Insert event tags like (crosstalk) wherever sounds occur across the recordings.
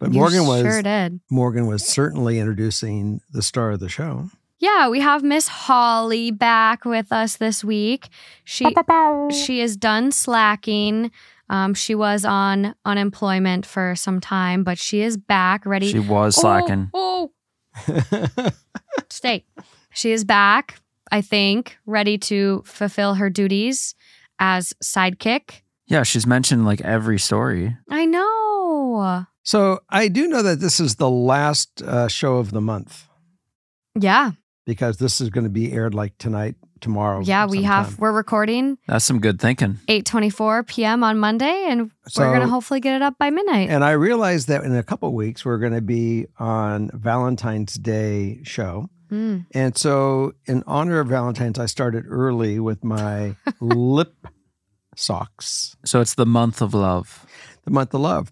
But You Morgan was sure did. Morgan was certainly introducing the star of the show. Yeah, we have Miss Holly back with us this week. She she is done slacking. Um, she was on unemployment for some time, but she is back, ready. She was Oh, slacking. Oh, (laughs) stay. She is back, I think, ready to fulfill her duties as sidekick. Yeah, she's mentioned like every story. I know. So I do know that this is the last uh, show of the month Yeah, because this is going to be aired like tonight, tomorrow. yeah. We have. We're recording That's some good thinking. eight twenty four p.m. on Monday, and So- we're gonna hopefully get it up by midnight. And I realized that in a couple of weeks we're going to be on Valentine's Day show. Mm. And so, in honor of Valentine's, I started early with my (laughs) lip socks, So it's the month of love. the month of love.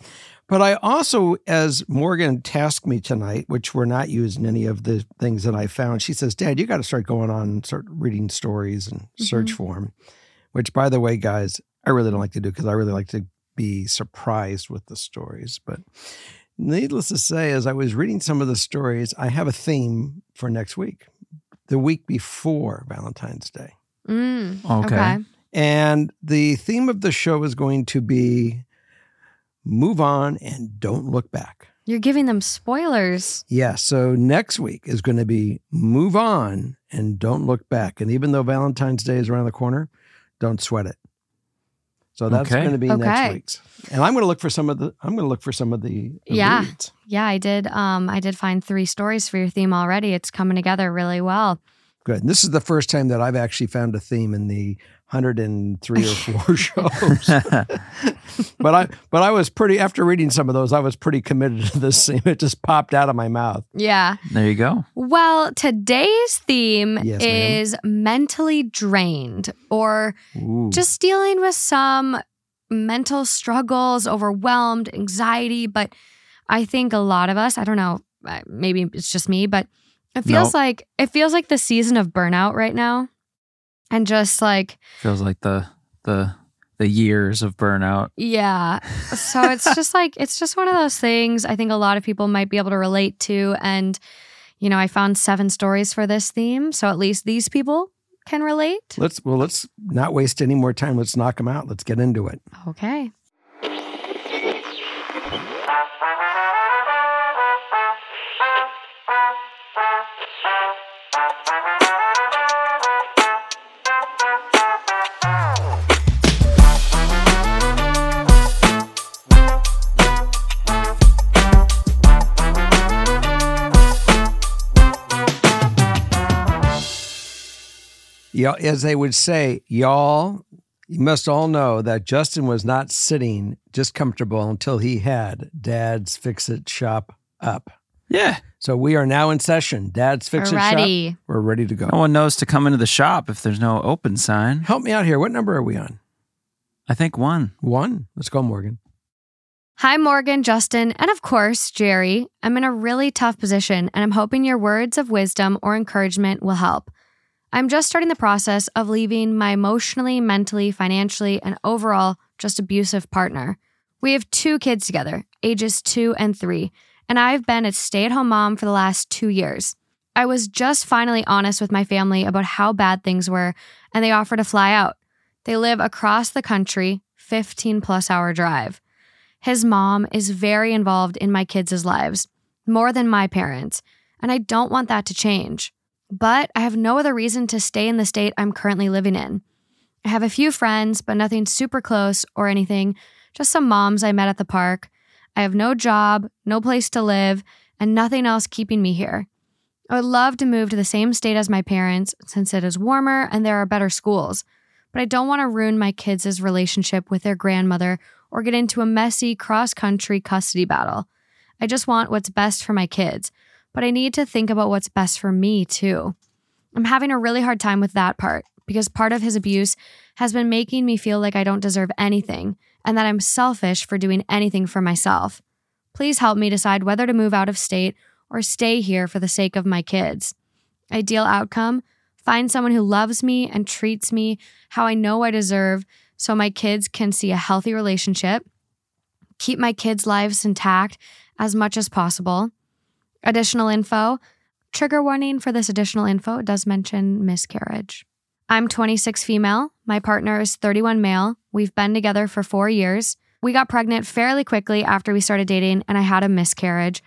But I also, as Morgan tasked me tonight, which we're not using any of the things that I found, she says, Dad, you got to start going on and start reading stories and search for them. Which, by the way, guys, I really don't like to do because I really like to be surprised with the stories. But needless to say, as I was reading some of the stories, I have a theme for next week, the week before Valentine's Day. Mm. Okay. And the theme of the show is going to be move on and don't look back. You're giving them spoilers. Yeah. So next week is going to be move on and don't look back. And even though Valentine's Day is around the corner, don't sweat it. So that's Okay. going to be next week's. And I'm going to look for some of the, I'm going to look for some of the, the Yeah. leads. Yeah, I did. Um, I did find three stories for your theme already. It's coming together really well. Good. And this is the first time that I've actually found a theme in the 103 or (laughs) four shows. (laughs) but I but I was pretty after reading some of those, I was pretty committed to this theme. It just popped out of my mouth. Yeah. There you go. Well, today's theme Yes, ma'am. is mentally drained or Ooh. just dealing with some mental struggles, overwhelmed, anxiety. But I think a lot of us, I don't know, uh, maybe it's just me, but it feels No. like it feels like the season of burnout right now. And just like, Feels like the the the years of burnout. yeah. So it's (laughs) just like, it's just one of those things I think a lot of people might be able to relate to. And, you know, I found seven stories for this theme. So at least these people can relate. let's well let's not waste any more time. Let's knock them out. Let's get into it. Okay. Yeah, as they would say, y'all, you must all know that Justin was not sitting just comfortable until he had Dad's Fix It Shop up. Yeah. So we are now in session. Dad's Fix It Shop. Ready. We're ready to go. No one knows to come into the shop if there's no open sign. Help me out here. What number are we on? I think one. One. Let's go, Morgan. Hi, Morgan, Justin, and of course, Jerry. I'm in a really tough position, and I'm hoping your words of wisdom or encouragement will help. I'm just starting the process of leaving my emotionally, mentally, financially, and overall just abusive partner. We have two kids together, ages two and three, and I've been a stay at home mom for the last two years. I was just finally honest with my family about how bad things were, and they offered to fly out. They live across the country, 15 plus hour drive. His mom is very involved in my kids' lives, more than my parents, and I don't want that to change. But I have no other reason to stay in the state I'm currently living in. I have a few friends, but nothing super close or anything, just some moms I met at the park. I have no job, no place to live, and nothing else keeping me here. I would love to move to the same state as my parents since it is warmer and there are better schools. but I don't want to ruin my kids' relationship with their grandmother or get into a messy cross country custody battle. I just want what's best for my kids, but I need to think about what's best for me too. I'm having a really hard time with that part because part of his abuse has been making me feel like I don't deserve anything and that I'm selfish for doing anything for myself. Please help me decide whether to move out of state or stay here for the sake of my kids. Ideal outcome find someone who loves me and treats me how I know I deserve so my kids can see a healthy relationship, keep my kids' lives intact as much as possible. Additional info trigger warning for this additional info does mention miscarriage. I'm 26 female. My partner is 31 male. We've been together for four years. We got pregnant fairly quickly after we started dating, and I had a miscarriage.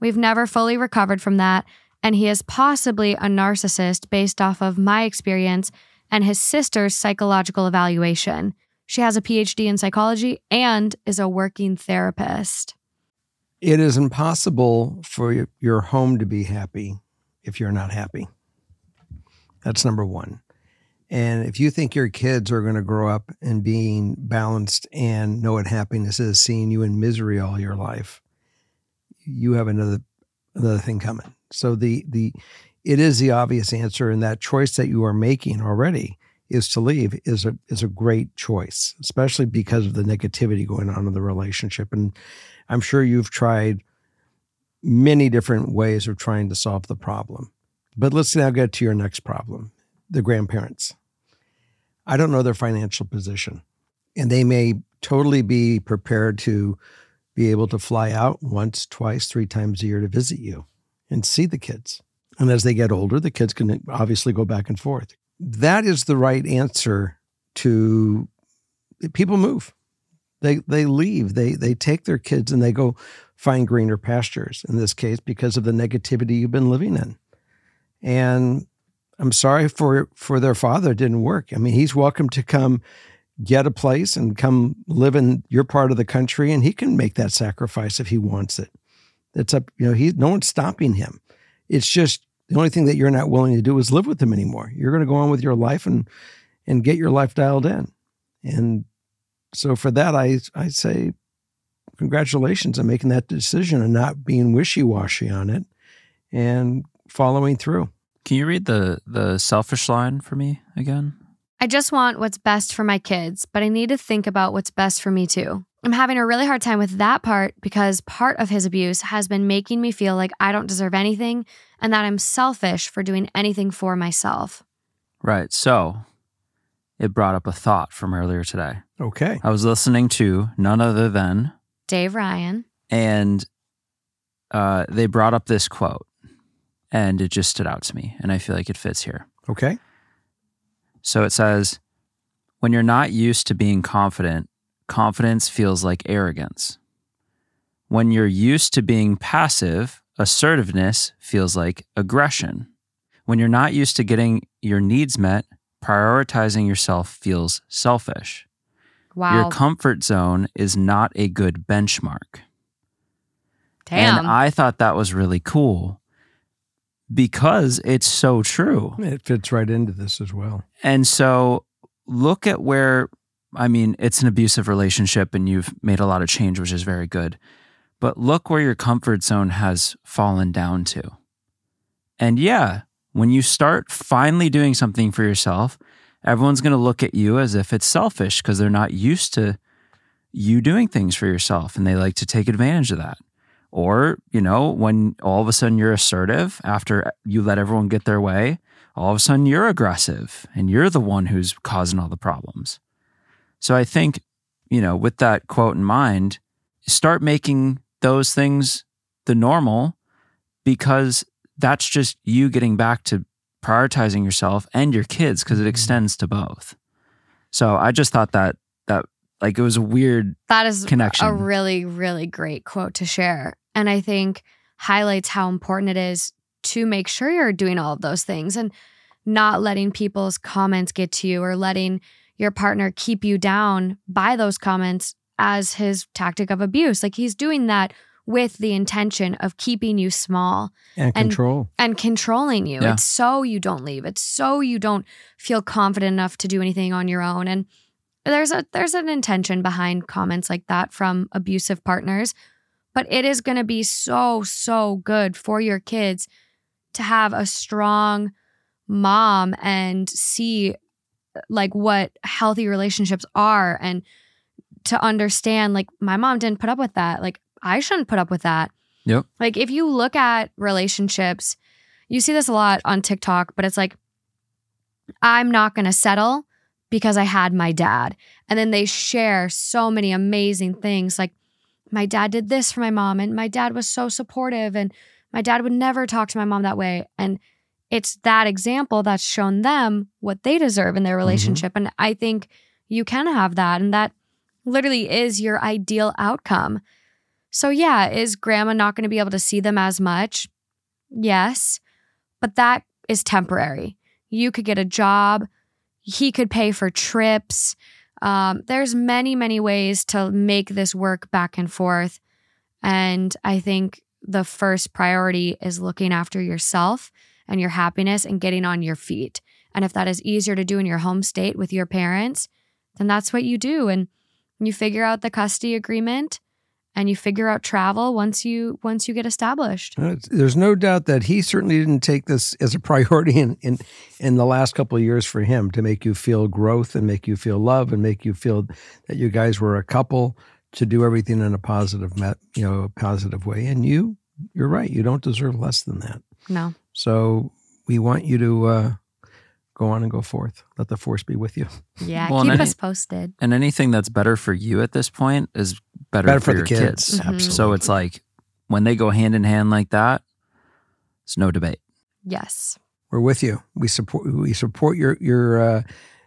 We've never fully recovered from that, and he is possibly a narcissist based off of my experience and his sister's psychological evaluation. She has a PhD in psychology and is a working therapist. It is impossible for your home to be happy if you're not happy. That's number one. And if you think your kids are going to grow up and being balanced and know what happiness is, seeing you in misery all your life, you have another another thing coming. So the the it is the obvious answer, and that choice that you are making already is to leave is a is a great choice, especially because of the negativity going on in the relationship. And I'm sure you've tried many different ways of trying to solve the problem. But let's now get to your next problem the grandparents. I don't know their financial position, and they may totally be prepared to be able to fly out once, twice, three times a year to visit you and see the kids. And as they get older, the kids can obviously go back and forth. That is the right answer to people move. They they leave. They they take their kids and they go find greener pastures in this case because of the negativity you've been living in. And I'm sorry for for their father didn't work. I mean, he's welcome to come get a place and come live in your part of the country and he can make that sacrifice if he wants it. It's up, you know, he no one's stopping him. It's just the only thing that you're not willing to do is live with him anymore. You're going to go on with your life and and get your life dialed in. And so for that I I say congratulations on making that decision and not being wishy-washy on it and following through. Can you read the the selfish line for me again? I just want what's best for my kids, but I need to think about what's best for me too. I'm having a really hard time with that part because part of his abuse has been making me feel like I don't deserve anything and that I'm selfish for doing anything for myself. Right. So it brought up a thought from earlier today. Okay. I was listening to none other than Dave Ryan. And uh, they brought up this quote, and it just stood out to me. And I feel like it fits here. Okay. So it says, when you're not used to being confident, confidence feels like arrogance. When you're used to being passive, assertiveness feels like aggression. When you're not used to getting your needs met, prioritizing yourself feels selfish. Wow. Your comfort zone is not a good benchmark. Damn. And I thought that was really cool because it's so true. It fits right into this as well. And so look at where, I mean, it's an abusive relationship and you've made a lot of change, which is very good. But look where your comfort zone has fallen down to. And yeah, when you start finally doing something for yourself, everyone's going to look at you as if it's selfish because they're not used to you doing things for yourself and they like to take advantage of that. Or, you know, when all of a sudden you're assertive after you let everyone get their way, all of a sudden you're aggressive and you're the one who's causing all the problems. So I think, you know, with that quote in mind, start making those things the normal because that's just you getting back to prioritizing yourself and your kids because it mm-hmm. extends to both. So I just thought that that like it was a weird That is connection. a really, really great quote to share. And I think highlights how important it is to make sure you're doing all of those things and not letting people's comments get to you or letting your partner keep you down by those comments as his tactic of abuse. Like he's doing that with the intention of keeping you small And And- control. and controlling you. Yeah. It's so you don't leave. It's so you don't feel confident enough to do anything on your own. And there's a there's an intention behind comments like that from abusive partners, but it is going to be so so good for your kids to have a strong mom and see like what healthy relationships are and to understand like my mom didn't put up with that. Like I shouldn't put up with that. Yep. Like if you look at relationships, you see this a lot on TikTok, but it's like, I'm not going to settle because I had my dad. And then they share so many amazing things. Like, my dad did this for my mom, and my dad was so supportive, and my dad would never talk to my mom that way. And it's that example that's shown them what they deserve in their mm-hmm. relationship. And I think you can have that. And that literally is your ideal outcome. So, yeah, is grandma not going to be able to see them as much? Yes, but that is temporary. You could get a job, he could pay for trips. Um, there's many, many ways to make this work back and forth. And I think the first priority is looking after yourself and your happiness and getting on your feet. And if that is easier to do in your home state with your parents, then that's what you do. And you figure out the custody agreement and you figure out travel once you once you get established. Uh, There's no doubt that he certainly didn't take this as a priority in, in, in the last couple of years for him to make you feel growth and make you feel love and make you feel that you guys were a couple to do everything in a positive, you know, positive way. And you, you're right. You don't deserve less than that. No. So we want you to uh, go on and go forth. Let the force be with you. Yeah, Well, keep and us posted. And anything that's better for you at this point is better, Better for, for the your kids. kids. Mhm. Absolutely. So it's like when they go hand in hand like that, it's no debate. Yes. we're with you. We support. We support your your. Uh,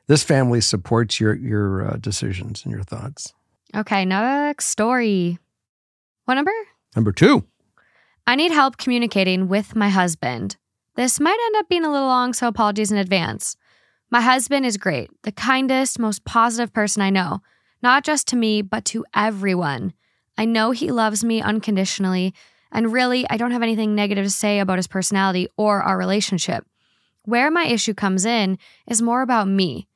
this family supports your your uh, decisions and your thoughts. Okay, next story. What number? Number two. I need help communicating with my husband. This might end up being a little long, so apologies in advance. My husband is great, the kindest, most positive person I know, not just to me, but to everyone. I know he loves me unconditionally, and really, I don't have anything negative to say about his personality or our relationship. Where my issue comes in is more about me.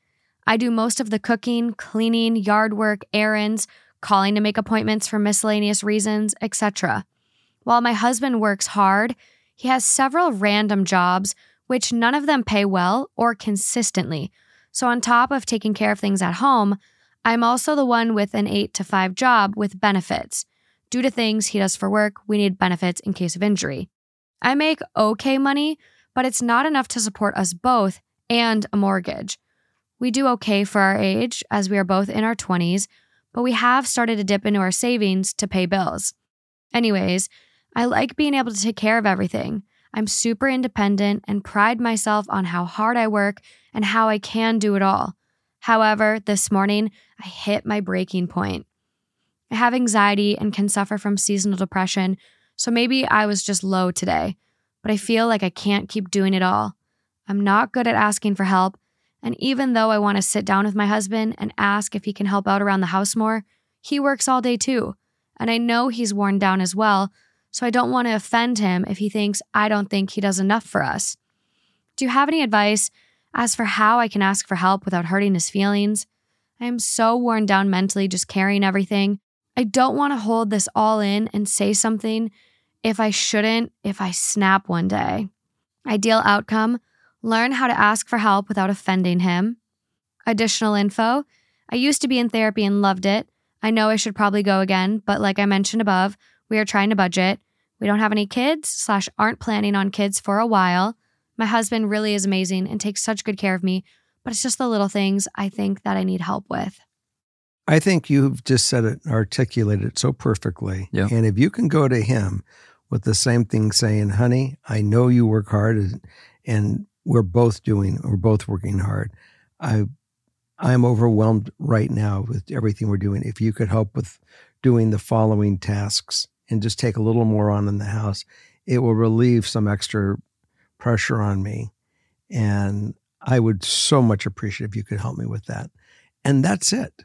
I do most of the cooking, cleaning, yard work, errands, calling to make appointments for miscellaneous reasons, etc. While my husband works hard, he has several random jobs, which none of them pay well or consistently. So, on top of taking care of things at home, I'm also the one with an 8 to 5 job with benefits. Due to things he does for work, we need benefits in case of injury. I make okay money, but it's not enough to support us both and a mortgage. We do okay for our age, as we are both in our 20s, but we have started to dip into our savings to pay bills. Anyways, I like being able to take care of everything. I'm super independent and pride myself on how hard I work and how I can do it all. However, this morning, I hit my breaking point. I have anxiety and can suffer from seasonal depression, so maybe I was just low today, but I feel like I can't keep doing it all. I'm not good at asking for help, and even though I want to sit down with my husband and ask if he can help out around the house more, he works all day too, and I know he's worn down as well, so I don't want to offend him if he thinks I don't think he does enough for us. Do you have any advice as for how I can ask for help without hurting his feelings? I am so worn down mentally just carrying everything. I don't want to hold this all in and say something if I shouldn't, if I snap one day. Ideal outcome learn how to ask for help without offending him. Additional info I used to be in therapy and loved it. I know I should probably go again, but like I mentioned above, we are trying to budget. We don't have any kids, slash, aren't planning on kids for a while. My husband really is amazing and takes such good care of me, but it's just the little things I think that I need help with. I think you've just said it, articulated it so perfectly. Yeah. And if you can go to him with the same thing, saying, "Honey, I know you work hard, and, and we're both doing, we're both working hard. I, I'm overwhelmed right now with everything we're doing. If you could help with doing the following tasks and just take a little more on in the house, it will relieve some extra pressure on me, and I would so much appreciate if you could help me with that. And that's it."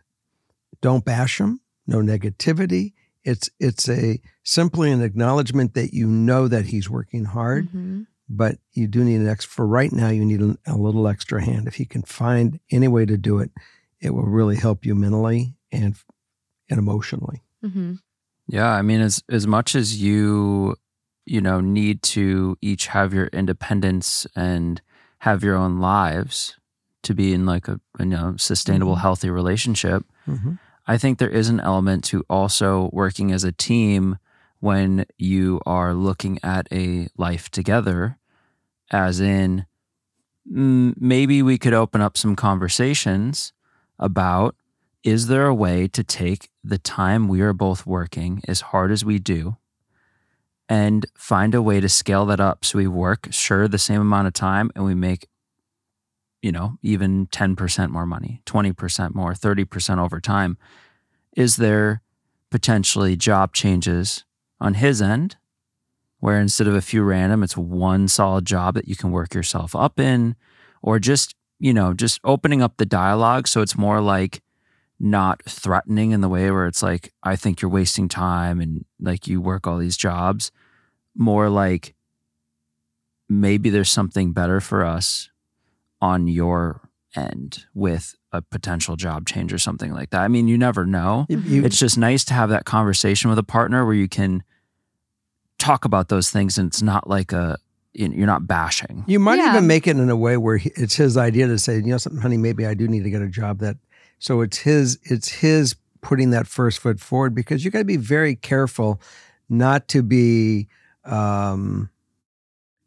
don't bash them, no negativity. It's it's a simply an acknowledgement that you know that he's working hard, Mhm. but you do need an extra. For right now, you need a, a little extra hand. If you can find any way to do it, it will really help you mentally and and emotionally. Mhm. Yeah, I mean, as as much as you, you know, need to each have your independence and have your own lives to be in like a you know sustainable, Mhm. healthy relationship. Mm-hmm. I think there is an element to also working as a team when you are looking at a life together, as in maybe we could open up some conversations about is there a way to take the time we are both working as hard as we do and find a way to scale that up so we work sure the same amount of time and we make you know even 10% more money 20% more 30% over time? Is there potentially job changes on his end where instead of a few random it's one solid job that you can work yourself up in or just you know just opening up the dialogue so it's more like not threatening in the way where it's like i think you're wasting time and like you work all these jobs more like maybe there's something better for us on your end with a potential job change or something like that i mean you never know You- you- it's just nice to have that conversation with a partner where you can talk about those things and it's not like a you- you're not bashing You might Yeah. even make it in a way where it's his idea to say, you know, something, honey, maybe I do need to get a job that. So it's his, it's his putting that first foot forward because you got to be very careful not to be um,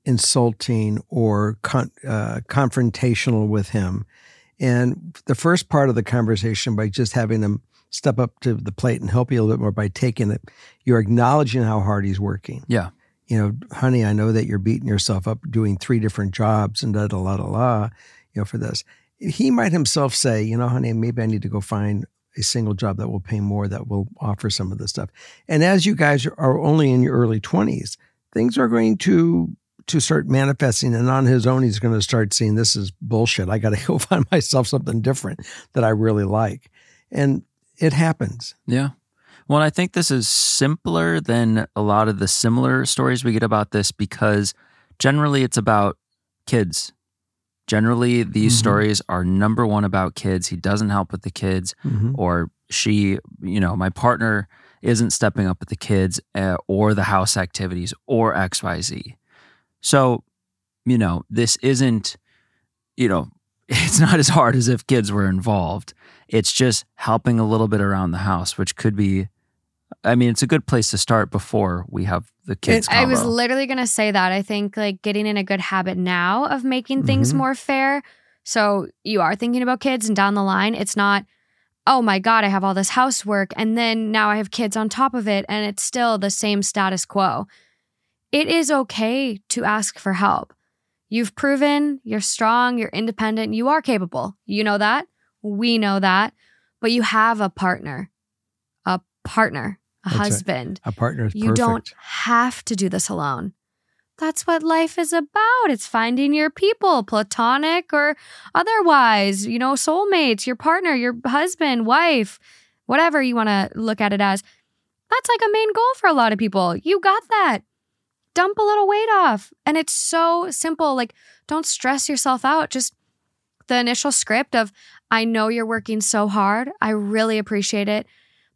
insulting or con- uh, confrontational with him. And the first part of the conversation by just having him step up to the plate and help you a little bit more by taking it, you're acknowledging how hard he's working yeah you know, honey, I know that you're beating yourself up doing three different jobs and da da la da la, you know, for this. He might himself say, you know, honey, maybe I need to go find a single job that will pay more, that will offer some of this stuff. And as you guys are only in your early 20s, things are going to to start manifesting and on his own he's going to start seeing this is bullshit. I got to (laughs) go find myself something different that I really like. And it happens. Yeah. Well, I think this is simpler than a lot of the similar stories we get about this because generally it's about kids. Generally, these Mhm. stories are number one about kids. He doesn't help with the kids, Mhm. or she, you know, my partner isn't stepping up with the kids uh, or the house activities or XYZ. So, you know, this isn't, you know, (laughs) it's not as hard as if kids were involved. It's just helping a little bit around the house, which could be, I mean, it's a good place to start before we have the kids. I was literally going to say that. I think like getting in a good habit now of making things Mhm. more fair. So you are thinking about kids and down the line, it's not, oh my God, I have all this housework and then now I have kids on top of it and it's still the same status quo. It is okay to ask for help. You've proven you're strong, you're independent, you are capable. You know that. We know that. But you have a partner, a partner, a That's husband. A partner You perfect. don't have to do this alone. That's what life is about. It's finding your people, platonic or otherwise, you know, soulmates, your partner, your husband, wife, whatever you want to look at it as. That's like a main goal for a lot of people. You got that. Dump a little weight off. And it's so simple. Like, don't stress yourself out. Just the initial script of, I know you're working so hard. I really appreciate it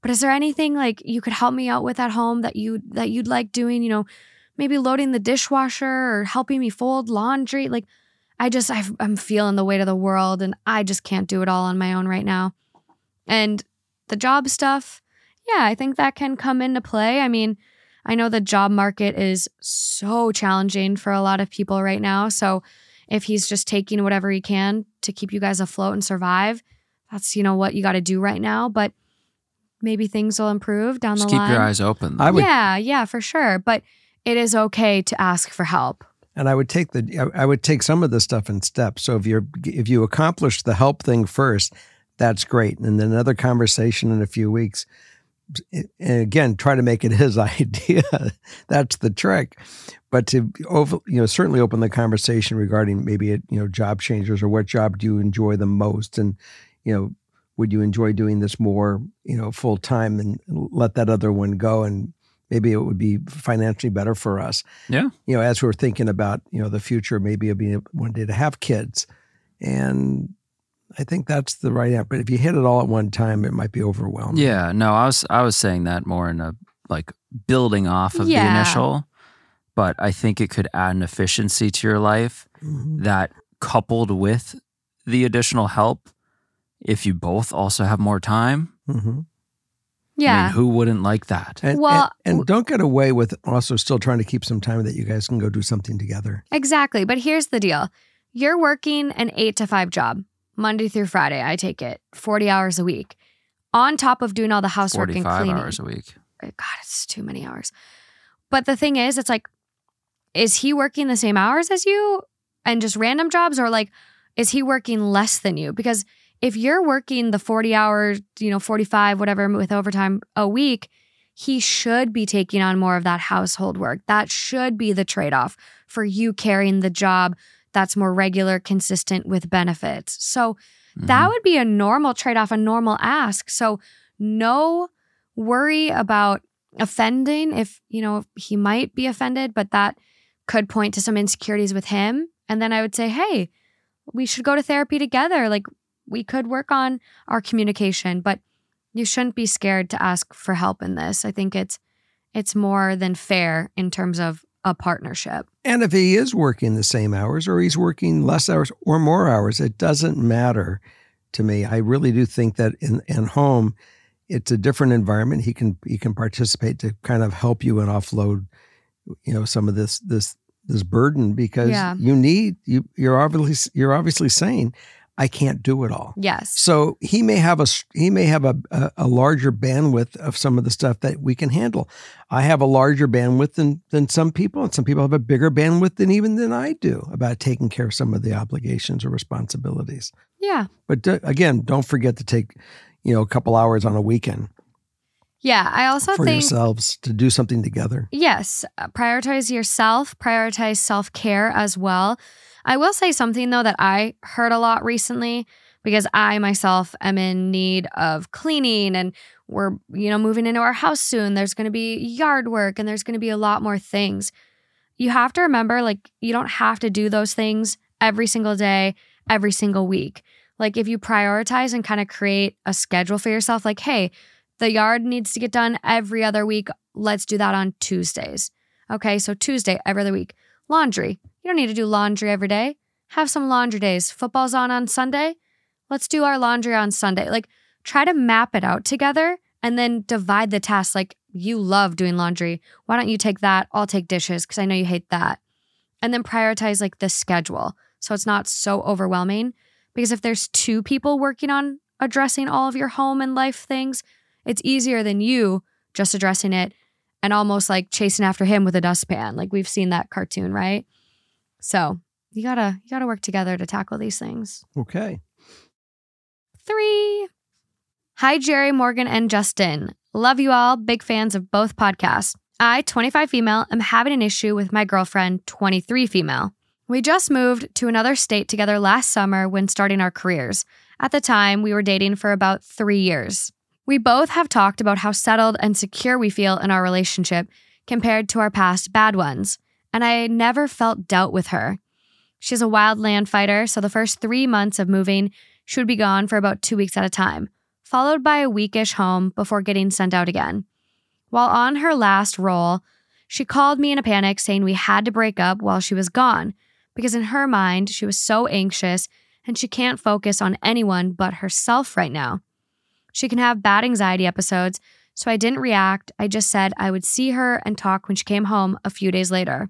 but is there anything like you could help me out with at home that you that you'd like doing you know maybe loading the dishwasher or helping me fold laundry? Like i just i i'm feeling the weight of the world and i just can't do it all on my own right now. And the job stuff yeah i think that can come into play. I mean i know the job market is so challenging for a lot of people right now. So if he's just taking whatever he can to keep you guys afloat and survive that's you know what you got to do right now. But maybe things will improve down Just the keep line. Keep your eyes open. I would- yeah, yeah, for sure. But it is okay to ask for help. And I would take the I I would take some of the stuff in steps. So if you're if you accomplish the help thing first, that's great. And then another conversation in a few weeks. And again, try to make it (laughs) his idea. that's the trick. But to over, you know, certainly open the conversation regarding maybe it, you know, job changes or what job do you enjoy the most, and you know, would you enjoy doing this more, you know, full time and let that other one go and maybe it would be financially better for us. Yeah. You know, as we're thinking about, you know, the future, maybe it'll be one day to have kids. And I think that's the right answer. But if you hit it all at one time, it might be overwhelming. Yeah, no, I was I was saying that more in a like building off of the initial, but I think it could add an efficiency to your life Mhm. that coupled with the additional help, if you both also have more time, Mhm. I Yeah. mean, who wouldn't like that? And, Well- and, and don't get away with also still trying to keep some time that you guys can go do something together. Exactly. But here's the deal you're working an eight to five job, Monday through Friday. I take it 40 hours a week, on top of doing all the housework and 45 cleaning. hours a week. God, it's too many hours. But the thing is, it's like, is he working the same hours as you and just random jobs, or like, is he working less than you? Because if you're working the 40 hours, you know, 45, whatever, with overtime a week, he should be taking on more of that household work. That should be the trade off for you carrying the job that's more regular, consistent with benefits. So mm-hmm. that would be a normal trade off, a normal ask. So no worry about offending if, you know, he might be offended, but that could point to some insecurities with him. And then I would say, hey, we should go to therapy together. Like we could work on our communication, but you shouldn't be scared to ask for help in this. I think it's it's more than fair in terms of a partnership. And if he is working the same hours or he's working less hours or more hours, it doesn't matter to me. I really do think that in, in home, it's a different environment. He can he can participate to kind of help you and offload, you know, some of this this this burden because Yeah. you need you you're obviously you're obviously saying I can't do it all. Yes. So he may have a he may have a, a a larger bandwidth of some of the stuff that we can handle. I have a larger bandwidth than than some people, and some people have a bigger bandwidth than even than I do about taking care of some of the obligations or responsibilities. Yeah. But d- again, don't forget to take you know a couple hours on a weekend Yeah. I also for think yourselves to do something together. Yes, prioritize yourself, prioritize self care as well. I will say something though that I heard a lot recently because I myself am in need of cleaning and we're, you know, moving into our house soon. There's going to be yard work and there's going to be a lot more things. You have to remember like you don't have to do those things every single day, every single week. Like if you prioritize and kind of create a schedule for yourself like, "Hey, the yard needs to get done every other week let's do that on Tuesdays. Okay, so Tuesday every other week. Laundry. You don't need to do laundry every day. Have some laundry days. Football's on on Sunday. Let's do our laundry on Sunday. Like try to map it out together and then divide the tasks. Like you love doing laundry. Why don't you take that? I'll take dishes because I know you hate that. And then prioritize like the schedule so it's not so overwhelming. Because if there's two people working on addressing all of your home and life things, it's easier than you just addressing it and almost like chasing after him with a dustpan. Like we've seen that cartoon, right? So you gotta you gotta work together to tackle these things. Okay. Three. Hi, Jerry, Morgan, and Justin. Love you all. Big fans of both podcasts. I, 25 female, am having an issue with my girlfriend, 23 female. We just moved to another state together last summer when starting our careers. At the time, we were dating for about three years. We both have talked about how settled and secure we feel in our relationship compared to our past bad ones, and I never felt doubt with her. She's a wild land fighter, so the first three months of moving, she would be gone for about two weeks at a time, followed by a weekish home before getting sent out again. While on her last roll, she called me in a panic saying we had to break up while she was gone because in her mind, she was so anxious and she can't focus on anyone but herself right now. She can have bad anxiety episodes, so I didn't react. I just said I would see her and talk when she came home a few days later.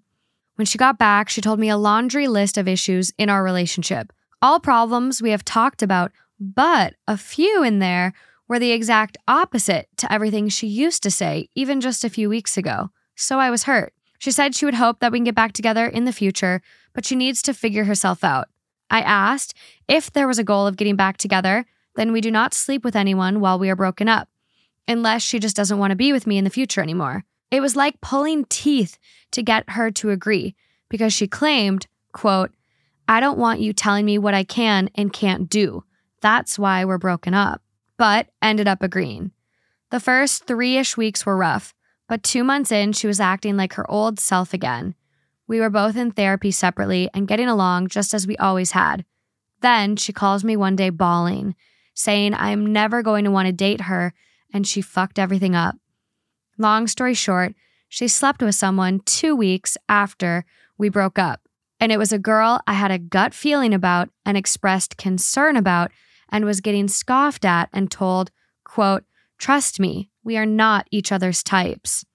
When she got back, she told me a laundry list of issues in our relationship. All problems we have talked about, but a few in there were the exact opposite to everything she used to say, even just a few weeks ago. So I was hurt. She said she would hope that we can get back together in the future, but she needs to figure herself out. I asked if there was a goal of getting back together, then we do not sleep with anyone while we are broken up, unless she just doesn't want to be with me in the future anymore. It was like pulling teeth to get her to agree because she claimed, quote, I don't want you telling me what I can and can't do. That's why we're broken up. but ended up agreeing. The first three ish weeks were rough, but two months in, she was acting like her old self again. We were both in therapy separately and getting along just as we always had. Then she calls me one day bawling, saying I am never going to want to date her and she fucked everything up. Long story short, she slept with someone two weeks after we broke up. And it was a girl I had a gut feeling about and expressed concern about and was getting scoffed at and told, quote, trust me, we are not each other's types.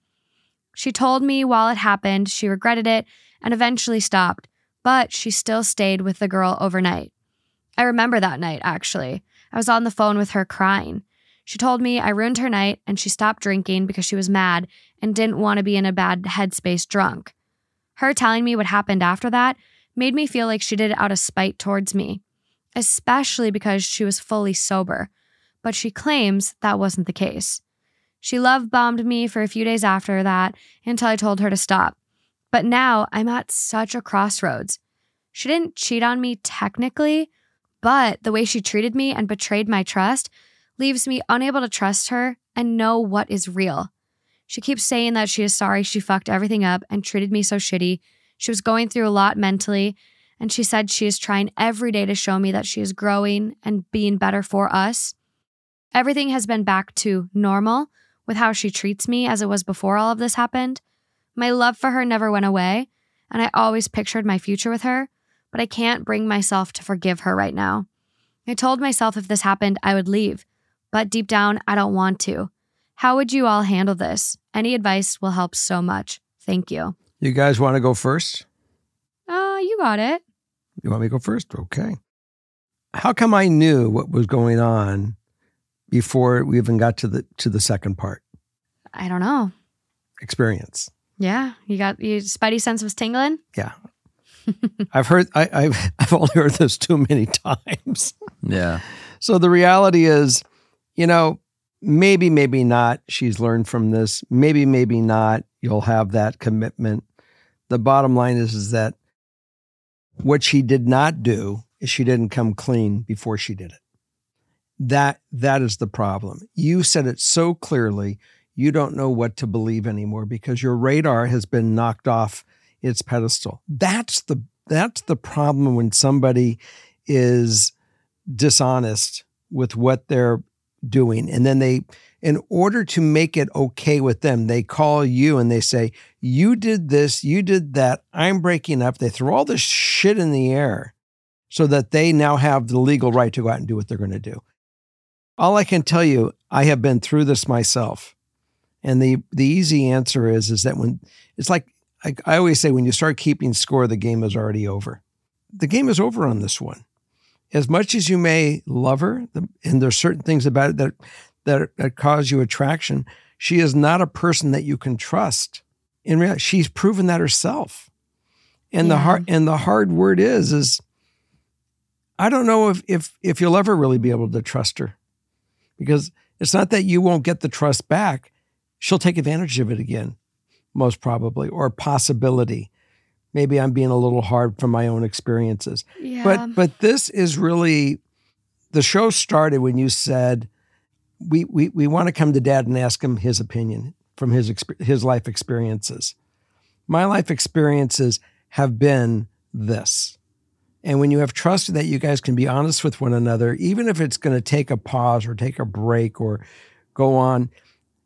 She told me while it happened, she regretted it and eventually stopped, but she still stayed with the girl overnight. I remember that night, actually. I was on the phone with her crying. She told me I ruined her night and she stopped drinking because she was mad and didn't want to be in a bad headspace drunk. Her telling me what happened after that made me feel like she did it out of spite towards me, especially because she was fully sober. But she claims that wasn't the case. She love bombed me for a few days after that until I told her to stop. But now I'm at such a crossroads. She didn't cheat on me technically, but the way she treated me and betrayed my trust leaves me unable to trust her and know what is real. She keeps saying that she is sorry she fucked everything up and treated me so shitty. She was going through a lot mentally, and she said she is trying every day to show me that she is growing and being better for us. Everything has been back to normal with how she treats me as it was before all of this happened. My love for her never went away, and I always pictured my future with her, but I can't bring myself to forgive her right now. I told myself if this happened, I would leave, but deep down, I don't want to. How would you all handle this? Any advice will help so much. Thank you. You guys want to go first? Uh, you got it. You want me to go first? Okay. How come I knew what was going on before we even got to the to the second part? I don't know. Experience. Yeah, you got your spidey sense was tingling. Yeah. (laughs) I've heard I, I've I've only heard this too many (laughs) times. Yeah. So the reality is, you know, maybe, maybe not. She's learned from this. Maybe, maybe not. You'll have that commitment. The bottom line is, is that what she did not do is she didn't come clean before she did it. That that is the problem. You said it so clearly, you don't know what to believe anymore because your radar has been knocked off its pedestal. That's the that's the problem when somebody is dishonest with what they're doing. And then they in order to make it okay with them they call you and they say you did this you did that i'm breaking up. They throw all this shit in the air so that they now have the legal right to go out and do what they're going to do. All i can tell you i have been through this myself. And the the easy answer is is that when it's like I, I always say when you start keeping score the game is already over. The game is over on this one as much as you may love her, and there's certain things about it that, that that cause you attraction, she is not a person that you can trust. In reality, she's proven that herself. And Yeah. the hard and the hard word is is I don't know if if if you'll ever really be able to trust her. Because it's not that you won't get the trust back. She'll take advantage of it again, most probably, or possibility. Maybe I'm being a little hard from my own experiences. Yeah. But but this is really the show started when you said we we we want to come to dad and ask him his opinion from his his life experiences. My life experiences have been this. And when you have trust that you guys can be honest with one another, even if it's going to take a pause or take a break or go on,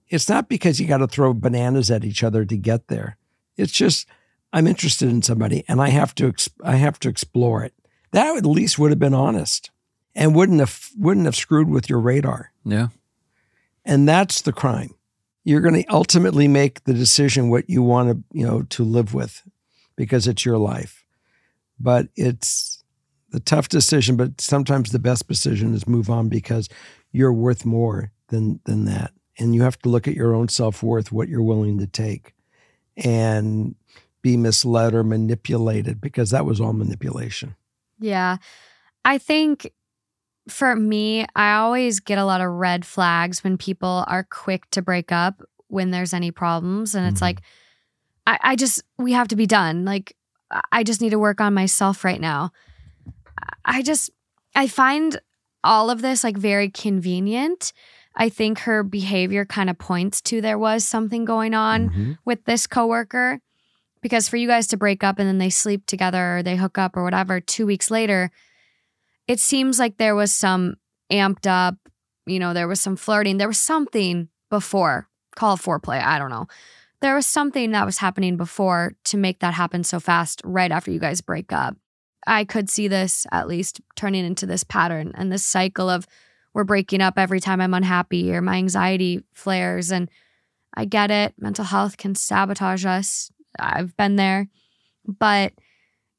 it's not because you got to throw bananas at each other to get there. It's just I'm interested in somebody and I have to I have to explore it. That at least would have been honest and wouldn't have wouldn't have screwed with your radar. Yeah. And that's the crime. You're going to ultimately make the decision what you want to, you know, to live with because it's your life. But it's the tough decision, but sometimes the best decision is move on because you're worth more than than that. And you have to look at your own self-worth, what you're willing to take and be misled or manipulated because that was all manipulation. Yeah. I think for me, I always get a lot of red flags when people are quick to break up when there's any problems. And it's Mhm. like, I, I just, we have to be done. Like, I- just need to work on myself right now. I just, I find all of this like very convenient. I think her behavior kind of points to there was something going on Mhm. with this coworker because for you guys to break up and then they sleep together or they hook up or whatever 2 weeks later it seems like there was some amped up, you know, there was some flirting, there was something before, call foreplay, I don't know. There was something that was happening before to make that happen so fast right after you guys break up. I could see this at least turning into this pattern and this cycle of we're breaking up every time I'm unhappy or my anxiety flares. And I get it. Mental health can sabotage us. I've been there. But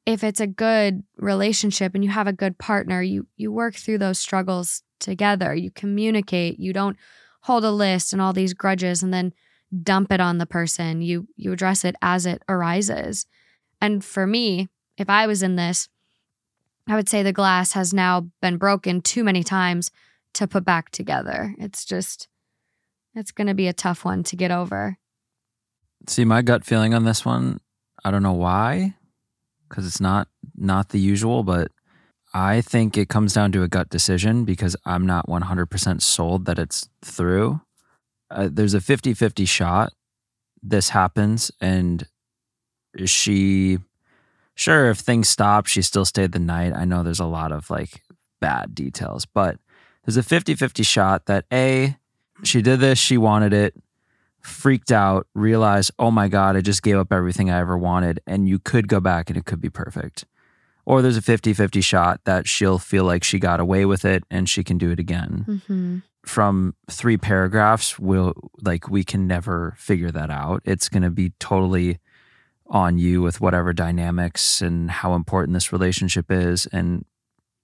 if it's a good relationship and you have a good partner, you you work through those struggles together. You communicate. You don't hold a list and all these grudges and then dump it on the person. You you address it as it arises. And for me, if I was in this, I would say the glass has now been broken too many times to put back together. It's just, it's going to be a tough one to get over. See, my gut feeling on this one, I don't know why, because it's not not the usual, but I think it comes down to a gut decision because I'm not 100% sold that it's through. Uh, there's a 50-50 shot this happens and she sure if things stop she still stayed the night i know there's a lot of like bad details but there's a 50-50 shot that a she did this she wanted it freaked out realized oh my god i just gave up everything i ever wanted and you could go back and it could be perfect. Or there's a 50-50 shot that she'll feel like she got away with it and she can do it again. Mm-hmm. from three paragraphs we'll like we can never figure that out. It's going to be totally on you with whatever dynamics and how important this relationship is and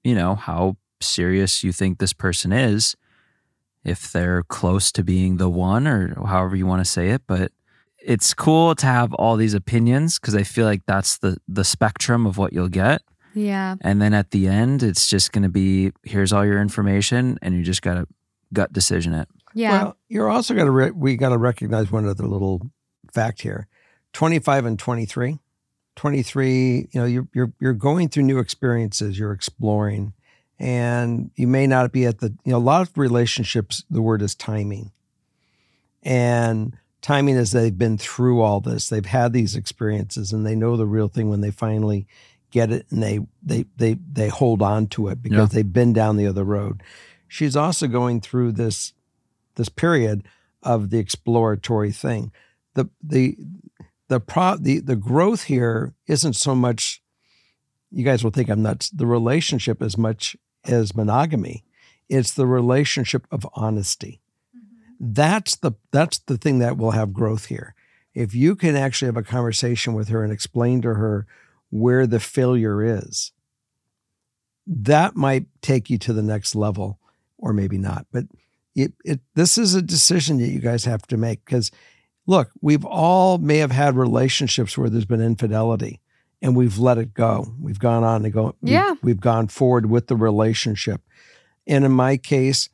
you know how serious you think this person is if they're close to being the one or however you want to say it but it's cool to have all these opinions because i feel like that's the the spectrum of what you'll get Yeah. and then at the end it's just going to be here's all your information and you just got to gut decision it Yeah. Well, you're also going to re- we got to recognize one other little fact here. 25 and 23. 23, you know, you're you're you're going through new experiences, you're exploring and you may not be at the you know a lot of relationships the word is timing. And timing is they've been through all this. They've had these experiences and they know the real thing when they finally get it and they they they they hold on to it because Yeah. they've been down the other road. She's also going through this this period of the exploratory thing. The the the pro the the growth here isn't so much you guys will think I'm nuts. The relationship as much as monogamy. It's the relationship of honesty. Mm-hmm. That's the that's the thing that will have growth here. If you can actually have a conversation with her and explain to her where the failure is, that might take you to the next level, or maybe not. But it, it this is a decision that you guys have to make because look, we've all may have had relationships where there's been infidelity and we've let it go. We've gone on to go. we've- Yeah. We've gone forward with the relationship. And in my case,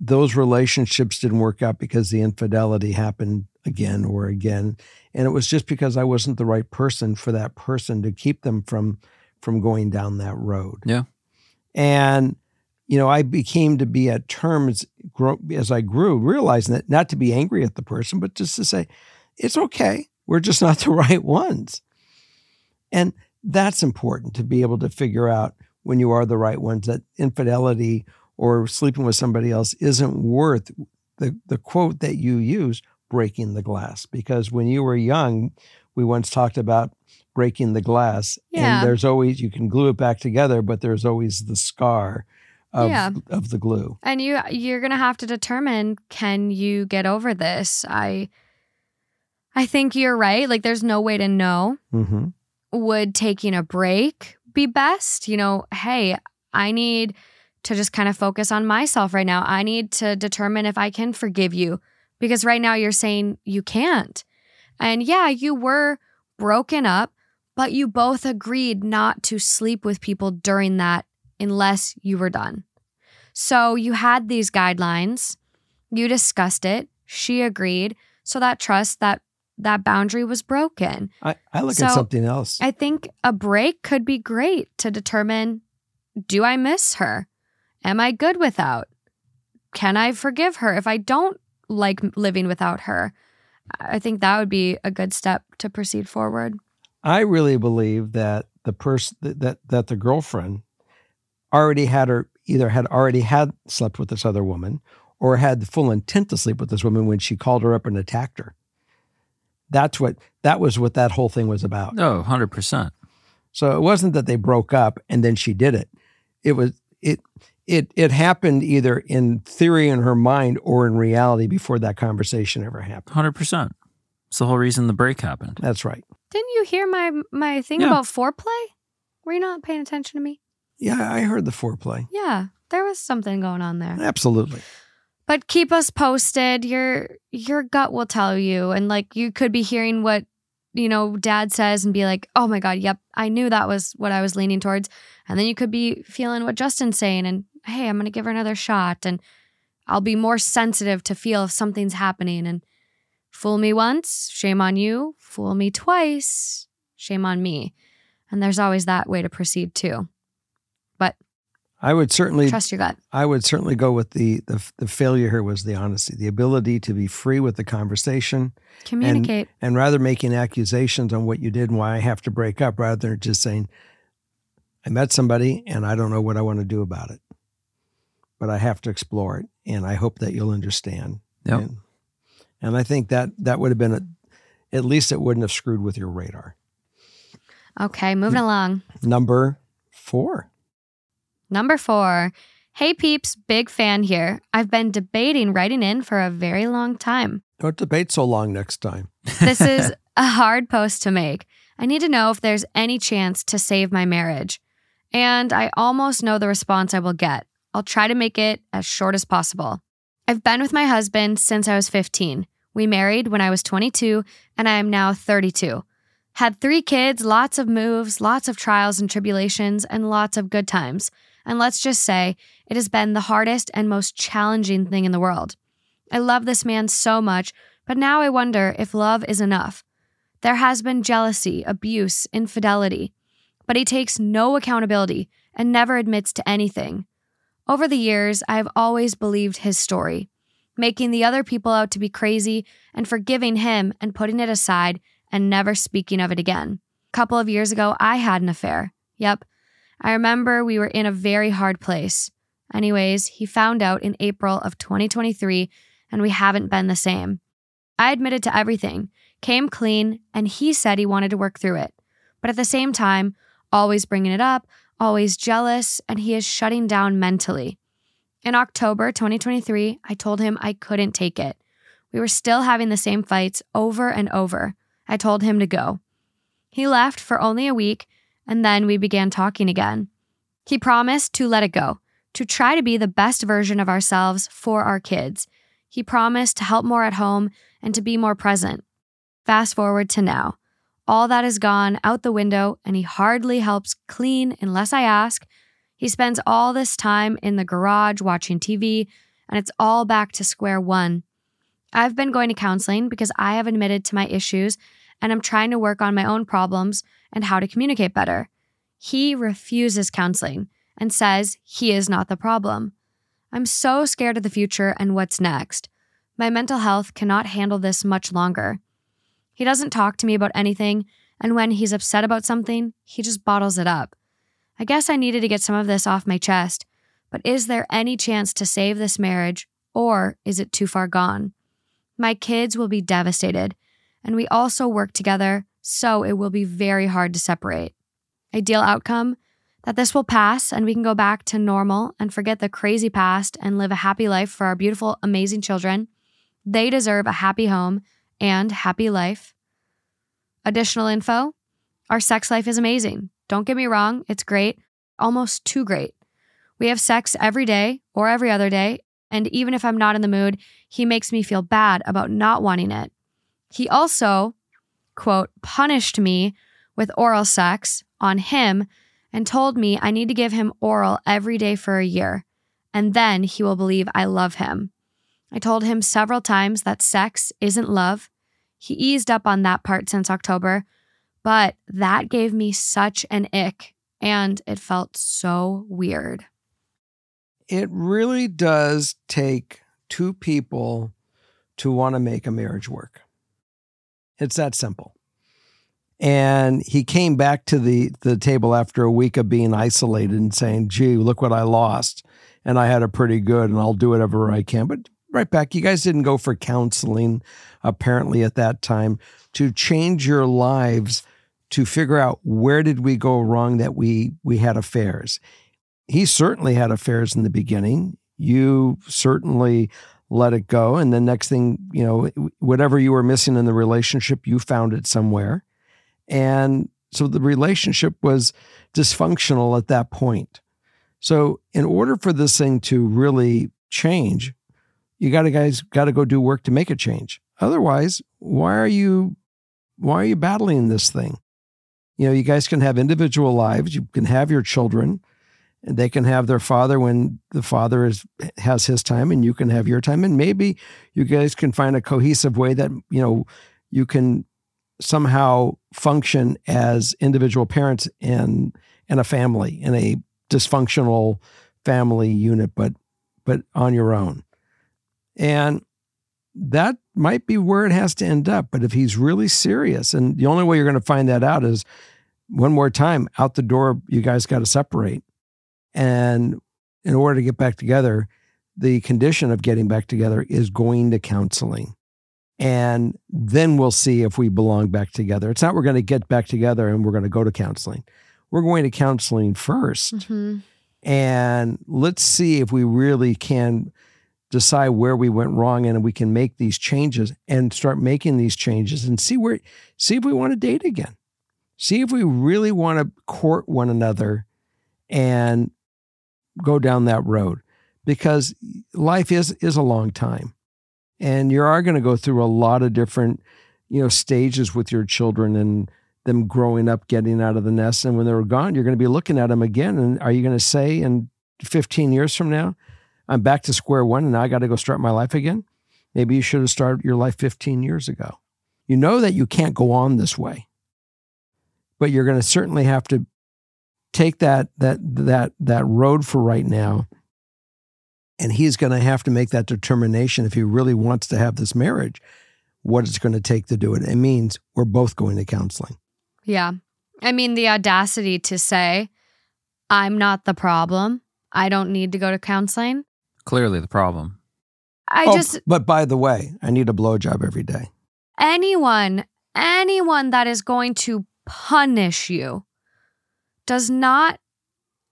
those relationships didn't work out because the infidelity happened again or again. And it was just because I wasn't the right person for that person to keep them from from going down that road. Yeah. And you know, I became to be at terms grow, as I grew, realizing that not to be angry at the person, but just to say, it's okay. We're just not the (laughs) right ones. And that's important to be able to figure out when you are the right ones that infidelity or sleeping with somebody else isn't worth the, the quote that you use, breaking the glass. Because when you were young, we once talked about breaking the glass. Yeah. And there's always, you can glue it back together, but there's always the scar of, Yeah. of the glue. And you you're going to have to determine can you get over this? I I think you're right. Like there's no way to know. hmm Would taking a break be best? You know, hey, I need to just kind of focus on myself right now. I need to determine if I can forgive you because right now you're saying you can't. And yeah, you were broken up, but you both agreed not to sleep with people during that unless you were done. So you had these guidelines, you discussed it, she agreed. So that trust, that that boundary was broken. I, I look So, at something else. I think a break could be great to determine do I miss her? Am I good without? Can I forgive her if I don't like living without her? I think that would be a good step to proceed forward. I really believe that the person that that the girlfriend already had her either had already had slept with this other woman or had the full intent to sleep with this woman when she called her up and attacked her. That's what that was what that whole thing was about. No, 100%. So it wasn't that they broke up and then she did it. It was it it it happened either in theory in her mind or in reality before that conversation ever happened. 100%. It's the whole reason the break happened. That's right. Didn't you hear my my thing Yeah. about foreplay? Were you not paying attention to me? Yeah, I heard the foreplay. Yeah, there was something going on there. Absolutely. But keep us posted. Your your gut will tell you and like you could be hearing what you know dad says and be like, "Oh my god, yep, I knew that was what I was leaning towards." And then you could be feeling what Justin's saying and, "Hey, I'm going to give her another shot and I'll be more sensitive to feel if something's happening and fool me once, shame on you. Fool me twice, shame on me." And there's always that way to proceed too. But I would certainly trust your gut. I would certainly go with the, the the failure here was the honesty, the ability to be free with the conversation, Communicate. and rather making accusations on what you did and why I have to break up, rather than just saying, "I met somebody and I don't know what I want to do about it, but I have to explore it, and I hope that you'll understand." Yep. And, and I think that that would have been a, at least it wouldn't have screwed with your radar. okay, moving along. Number four. Number four. Hey peeps, big fan here. I've been debating writing in for a very long time. Don't debate so long next time. (laughs) (laughs) This is a hard post to make. I need to know if there's any chance to save my marriage. And I almost know the response I will get. I'll try to make it as short as possible. I've been with my husband since I was 15. We married when I was 22, and I am now 32. Had three kids, lots of moves, lots of trials and tribulations, and lots of good times. And let's just say, it has been the hardest and most challenging thing in the world. I love this man so much, but now I wonder if love is enough. There has been jealousy, abuse, infidelity, but he takes no accountability and never admits to anything. Over the years, I have always believed his story, making the other people out to be crazy and forgiving him and putting it aside and never speaking of it again. A couple of years ago, I had an affair. Yep. I remember we were in a very hard place. Anyways, he found out in April of 2023, and we haven't been the same. I admitted to everything, came clean, and he said he wanted to work through it. But at the same time, always bringing it up, always jealous, and he is shutting down mentally. In October 2023, I told him I couldn't take it. We were still having the same fights over and over. I told him to go. He left for only a week, and then we began talking again. He promised to let it go, to try to be the best version of ourselves for our kids. He promised to help more at home and to be more present. Fast forward to now. All that is gone out the window, and he hardly helps clean unless I ask. He spends all this time in the garage watching TV, and it's all back to square one. I've been going to counseling because I have admitted to my issues and I'm trying to work on my own problems and how to communicate better. He refuses counseling and says he is not the problem. I'm so scared of the future and what's next. My mental health cannot handle this much longer. He doesn't talk to me about anything, and when he's upset about something, he just bottles it up. I guess I needed to get some of this off my chest, but is there any chance to save this marriage, or is it too far gone? My kids will be devastated, and we also work together, so it will be very hard to separate. Ideal outcome that this will pass and we can go back to normal and forget the crazy past and live a happy life for our beautiful, amazing children. They deserve a happy home and happy life. Additional info our sex life is amazing. Don't get me wrong, it's great, almost too great. We have sex every day or every other day, and even if I'm not in the mood, he makes me feel bad about not wanting it. He also, quote, punished me with oral sex on him and told me I need to give him oral every day for a year, and then he will believe I love him. I told him several times that sex isn't love. He eased up on that part since October, but that gave me such an ick, and it felt so weird. it really does take two people to want to make a marriage work. It's that simple. And he came back to the, the table after a week of being isolated and saying, gee, look what I lost. And I had a pretty good, and I'll do whatever I can. But right back, you guys didn't go for counseling, apparently, at that time to change your lives to figure out where did we go wrong that we we had affairs. He certainly had affairs in the beginning. You certainly let it go. And the next thing, you know, whatever you were missing in the relationship, you found it somewhere. And so the relationship was dysfunctional at that point. So, in order for this thing to really change, you got to guys got to go do work to make a change. Otherwise, why are you why are you battling this thing? You know, you guys can have individual lives, you can have your children, and they can have their father when the father is has his time and you can have your time. And maybe you guys can find a cohesive way that, you know, you can somehow function as individual parents and and a family in a dysfunctional family unit but but on your own. And that might be where it has to end up. But if he's really serious and the only way you're going to find that out is one more time out the door you guys got to separate and in order to get back together the condition of getting back together is going to counseling and then we'll see if we belong back together. It's not we're going to get back together and we're going to go to counseling. We're going to counseling 1st Mm-hmm. and let's see if we really can decide where we went wrong and we can make these changes and start making these changes and see where see if we want to date again. See if we really want to court one another and go down that road because life is is a long time. And you are going to go through a lot of different you know stages with your children and them growing up getting out of the nest. And when they're gone you're going to be looking at them again. And are you going to say in 15 years from now i'm back to square one and i got to go start my life again? Maybe you should have started your life 15 years ago. You know that you can't go on this way but you're going to certainly have to take that that that that road for right now and he's going to have to make that determination if he really wants to have this marriage what it's going to take to do it it means we're both going to counseling Yeah. I mean, the audacity to say, I'm not the problem. I don't need to go to counseling. Clearly the problem. I Oh, just, but by the way i need a blowjob every day anyone, anyone that is going to punish you does not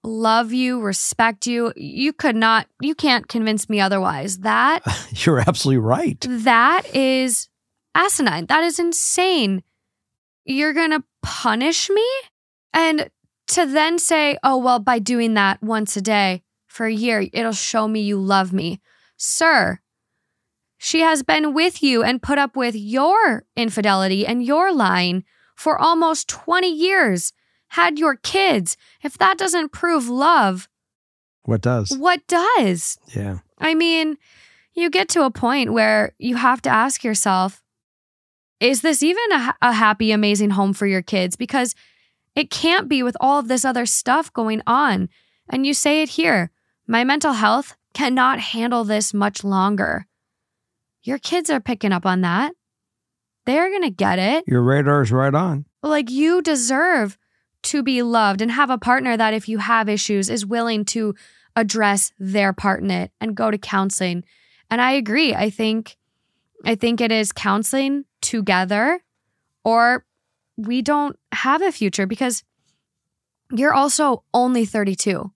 love you, respect you. You could not, you can't convince me otherwise. That (laughs) you're absolutely right That is asinine. That is insane. You're going to punish me? And to then say, oh, well, by doing that once a day for a year, it'll show me you love me. Sir, she has been with you and put up with your infidelity and your lying for almost 20 years, had your kids. If that doesn't prove love, what does what does? yeah I mean, you get to a point where you have to ask yourself, is this even a, a happy, amazing home for your kids? Because it can't be with all of this other stuff going on. And you say it here my mental health cannot handle this much longer. Your kids are picking up on that. They're going to get it. your radar is right on Like you deserve to be loved and have a partner that, if you have issues, is willing to address their part in it and go to counseling. And I agree. I think, I think it is counseling together, or we don't have a future because you're also only 32.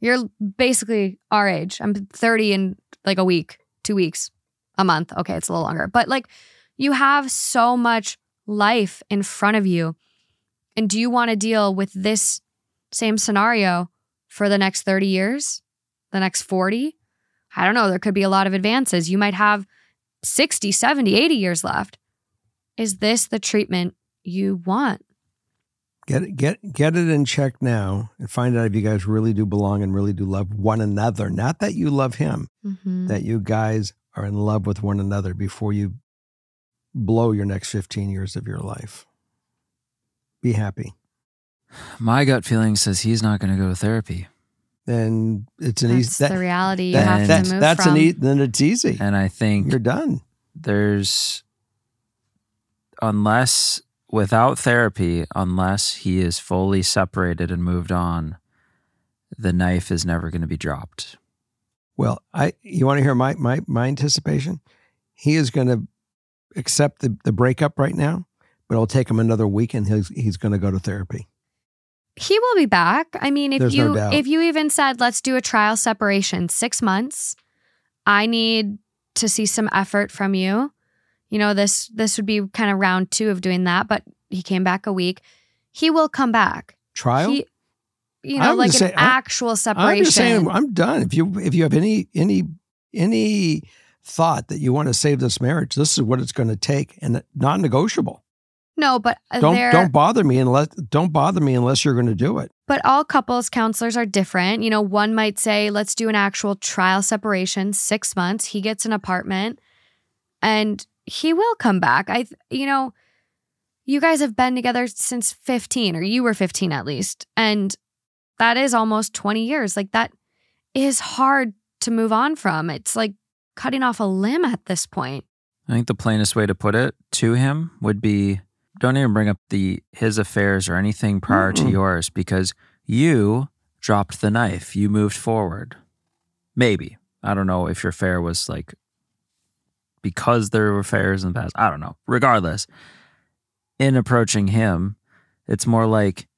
You're basically our age. I'm 30 in like a week, two weeks, a month. Okay, it's a little longer, but like you have so much life in front of you. And do you want to deal with this same scenario for the next 30 years? The next 40? I don't know. There could be a lot of advances. You might have 60, 70, 80 years left. Is this the treatment you want? Get it, get get it in check now and find out if you guys really do belong and really do love one another. Not that you love him, Mm-hmm. that you guys are in love with one another before you blow your next 15 years of your life. Be happy. My gut feeling says he's not going to go to therapy. then it's an That's easy. the reality you that- have that's to move that's from. an e- then it's easy. And I think You're done. there's unless without therapy, unless he is fully separated and moved on, the knife is never going to be dropped. Well, I you want to hear my my my anticipation? He is going to accept the the breakup right now, but it'll take him another week, and he's he's going to go to therapy. he will be back. I mean, if There's no you doubt. if you even said let's do a trial separation, 6 months, I need to see some effort from you. You know, this this would be kind of round 2 of doing that, but he came back a week. He will come back. Trial. He you know, I'm like an I- actual separation. I'm just saying I'm done. If you if you have any any any thought that you want to save this marriage, this is what it's going to take, and non negotiable. No, but uh, Don't there don't bother me unless don't bother me unless you're going to do it. But all couples counselors are different. You know, one might say, let's do an actual trial separation, six months. He gets an apartment and he will come back. I, you know, you guys have been together since 15, or you were 15 at least. And that is almost 20 years. Like that is hard to move on from. It's like cutting off a limb at this point. I think the plainest way to put it to him would be don't even bring up the his affairs or anything prior to Mm-mm. yours because you dropped the knife. You moved forward. Maybe. I don't know if your affair was like because there were affairs in the past. I don't know. Regardless, in approaching him, it's more like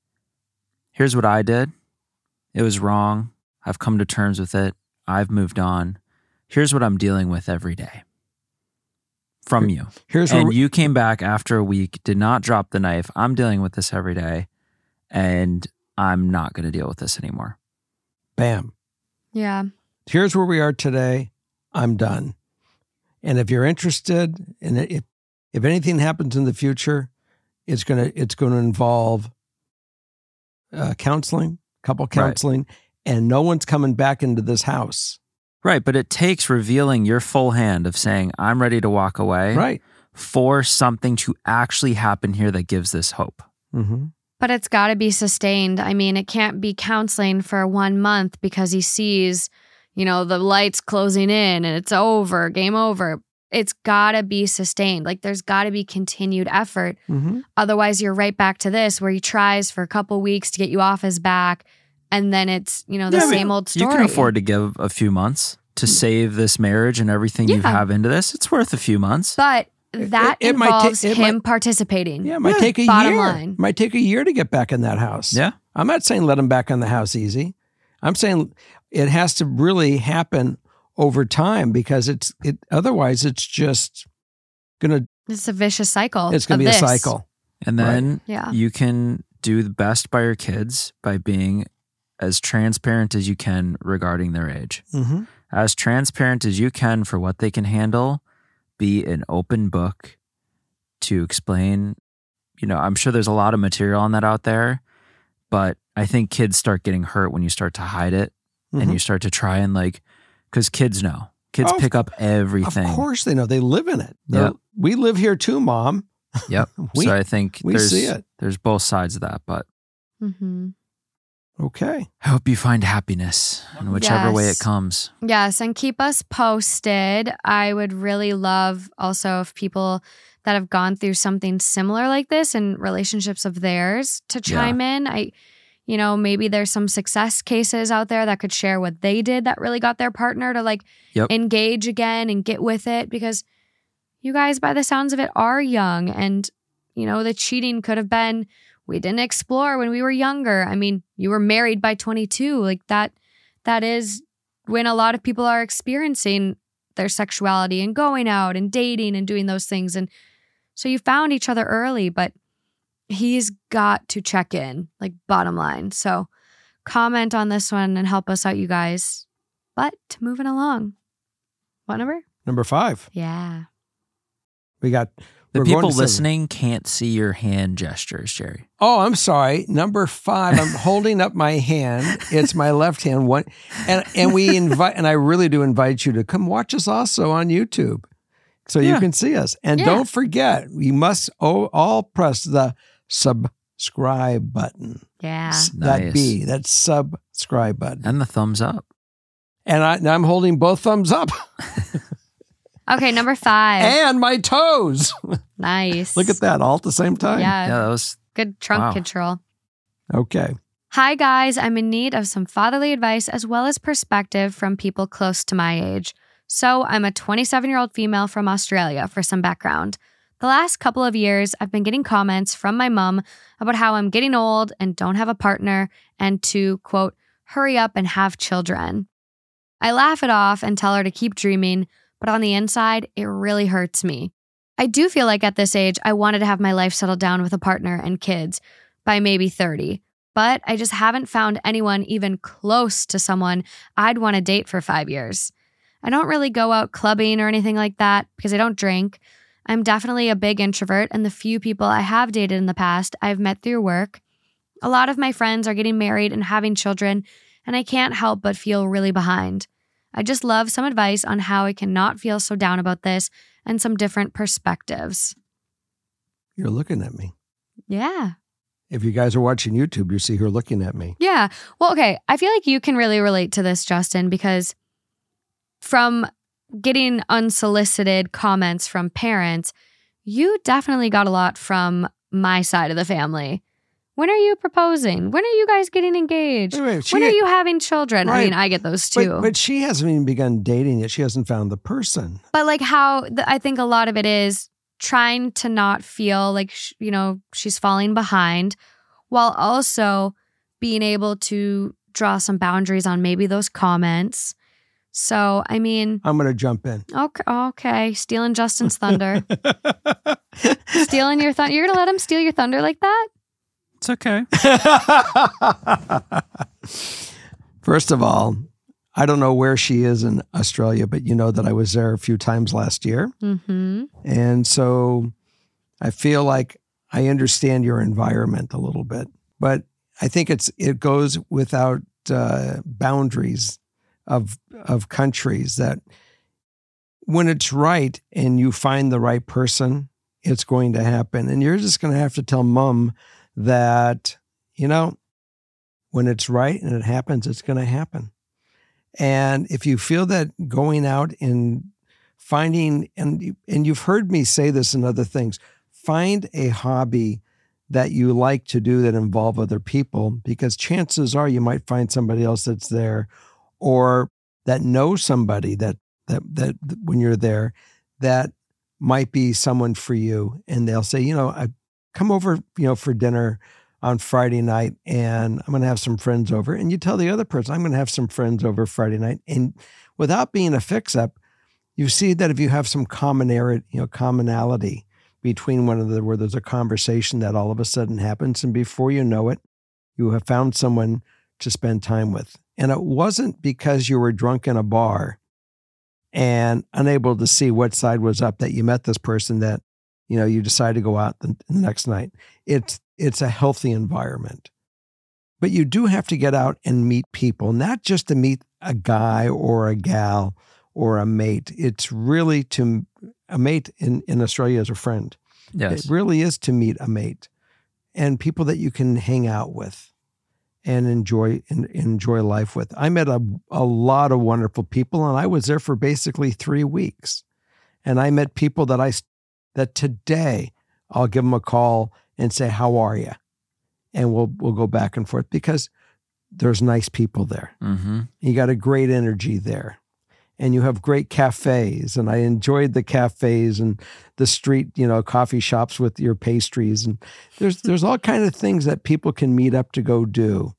here's what I did. It was wrong. I've come to terms with it. I've moved on. Here's what I'm dealing with every day from you. Here's where And you came back after a week, did not drop the knife. I'm dealing with this every day, and I'm not going to deal with this anymore. bam. Yeah. Here's where we are today. I'm done. And if you're interested, and if if anything happens in the future, it's gonna it's going to involve uh, counseling, couple counseling, and no one's coming back into this house. Right. But it takes revealing your full hand of saying, I'm ready to walk away Right. for something to actually happen here that gives this hope. Mm-hmm. But it's got to be sustained. I mean, it can't be counseling for one month because he sees, you know, the lights closing in and it's over, game over. It's got to be sustained. Like there's got to be continued effort. Mm-hmm. Otherwise, you're right back to this where he tries for a couple weeks to get you off his back. And then it's, you know, the Yeah, but same old story. You can afford to give a few months to mm. save this marriage and everything you have into this. It's worth a few months. But It- that it might ta- involves it him might- participating. Yeah, it might Yeah, take a bottom year. line. Might take a year to get back in that house. Yeah. I'm not saying let him back in the house easy. I'm saying it has to really happen over time because it's it otherwise it's just gonna It's a vicious cycle. it's gonna of be a cycle. And then Yeah. you can do the best by your kids by being as transparent as you can regarding their age. Mm-hmm. As transparent as you can for what they can handle, be an open book to explain. You know, I'm sure there's a lot of material on that out there, but I think kids start getting hurt when you start to hide it and you start to try and like, because kids know. Kids Mm-hmm. Oh, pick up everything. Of course they know. They live in it. They're- Yep. We live here too, Mom. Yep. (laughs) We, so I think we there's, see it. there's both sides of that, but hmm okay. I hope you find happiness in whichever way it comes. Yes, and keep us posted. I would really love also if people that have gone through something similar like this in relationships of theirs to Yeah. chime in. I you know, maybe there's some success cases out there that could share what they did that really got their partner to like Yep. engage again and get with it because you guys by the sounds of it are young and you know, the cheating could have been we didn't explore when we were younger. I mean, you were married by 22. Like that that is when a lot of people are experiencing their sexuality and going out and dating and doing those things. And so you found each other early, but he's got to check in, like bottom line. So comment on this one and help us out, you guys. But moving along. What number? Number five. Yeah. We got The we're people listening can't see your hand gestures, Jerry. Oh, I'm sorry. Number five. I'm (laughs) holding up my hand. It's my left hand. One, and and we invite, and I really do invite you to come watch us also on YouTube, so you can see us. And Yeah. don't forget, you must all, all press the subscribe button. Yeah. S- That Nice. B. That's Scribe button. And the thumbs up. And I, I'm holding both thumbs up (laughs) Okay, number five. and my toes. (laughs) nice. Look at that all at the same time. Yeah, Yeah, that was good trunk Wow. control. Okay. Hi, guys. I'm in need of some fatherly advice as well as perspective from people close to my age. So, I'm a 27 year old female from Australia for some background. The last couple of years, I've been getting comments from my mom about how I'm getting old and don't have a partner and to, quote, hurry up and have children. I laugh it off and tell her to keep dreaming, but on the inside, it really hurts me. I do feel like at this age, I wanted to have my life settled down with a partner and kids by maybe 30 but I just haven't found anyone even close to someone I'd want to date for five years. I don't really go out clubbing or anything like that because I don't drink. I'm definitely a big introvert, and the few people I have dated in the past I've met through work. A lot of my friends are getting married and having children, and I can't help but feel really behind. I just love some advice on how I can not feel so down about this and some different perspectives. You're looking at me. Yeah. If you guys are watching YouTube, you see her looking at me. Yeah. Well, okay. I feel like you can really relate to this, Justin, because from getting unsolicited comments from parents, you definitely got a lot from my side of the family. When are you proposing? When are you guys getting engaged? Wait, wait, when are you having children? I mean, I get those too. But, but she hasn't even begun dating yet. She hasn't found the person. but like how the, I think a lot of it is trying to not feel like sh- you know she's falling behind, while also being able to draw some boundaries on maybe those comments. So I mean, I'm going to jump in. okay, okay, stealing Justin's (laughs) thunder, stealing your thunder. You're gonna let him steal your thunder like that? It's okay. (laughs) First of all, I don't know where she is in Australia, but you know that I was there a few times last year. Mm-hmm. And so I feel like I understand your environment a little bit, but I think it's it goes without uh, boundaries of of countries that when it's right and you find the right person, it's going to happen. And you're just going to have to tell mom that you know when it's right and it happens, it's going to happen. And if you feel that going out and finding and and you've heard me say this in other things find a hobby that you like to do that involve other people because chances are you might find somebody else that's there or that knows somebody that that that when you're there that might be someone for you and they'll say you know I come over you know for dinner on Friday night and I'm going to have some friends over and you tell the other person I'm going to have some friends over Friday night and without being a fix up you see that if you have some commonality, you know, commonality between one the where there's a conversation that all of a sudden happens, and before you know it, you have found someone to spend time with. And it wasn't because you were drunk in a bar and unable to see what side was up that you met this person that you know you decide to go out the, the next night. It's it's a healthy environment. But you do have to get out and meet people, not just to meet a guy or a gal or a mate. It's really to a mate in, in Australia is a friend. Yes. It really is to meet a mate and people that you can hang out with and enjoy and enjoy life with. I met a, a lot of wonderful people and I was there for basically three weeks. And I met people that I that today I'll give them a call and say, How are you? And we'll we'll go back and forth because there's nice people there. Mm-hmm. You got a great energy there. And you have great cafes. And I enjoyed the cafes and the street, you know, coffee shops with your pastries. And there's there's all kind of things that people can meet up to go do.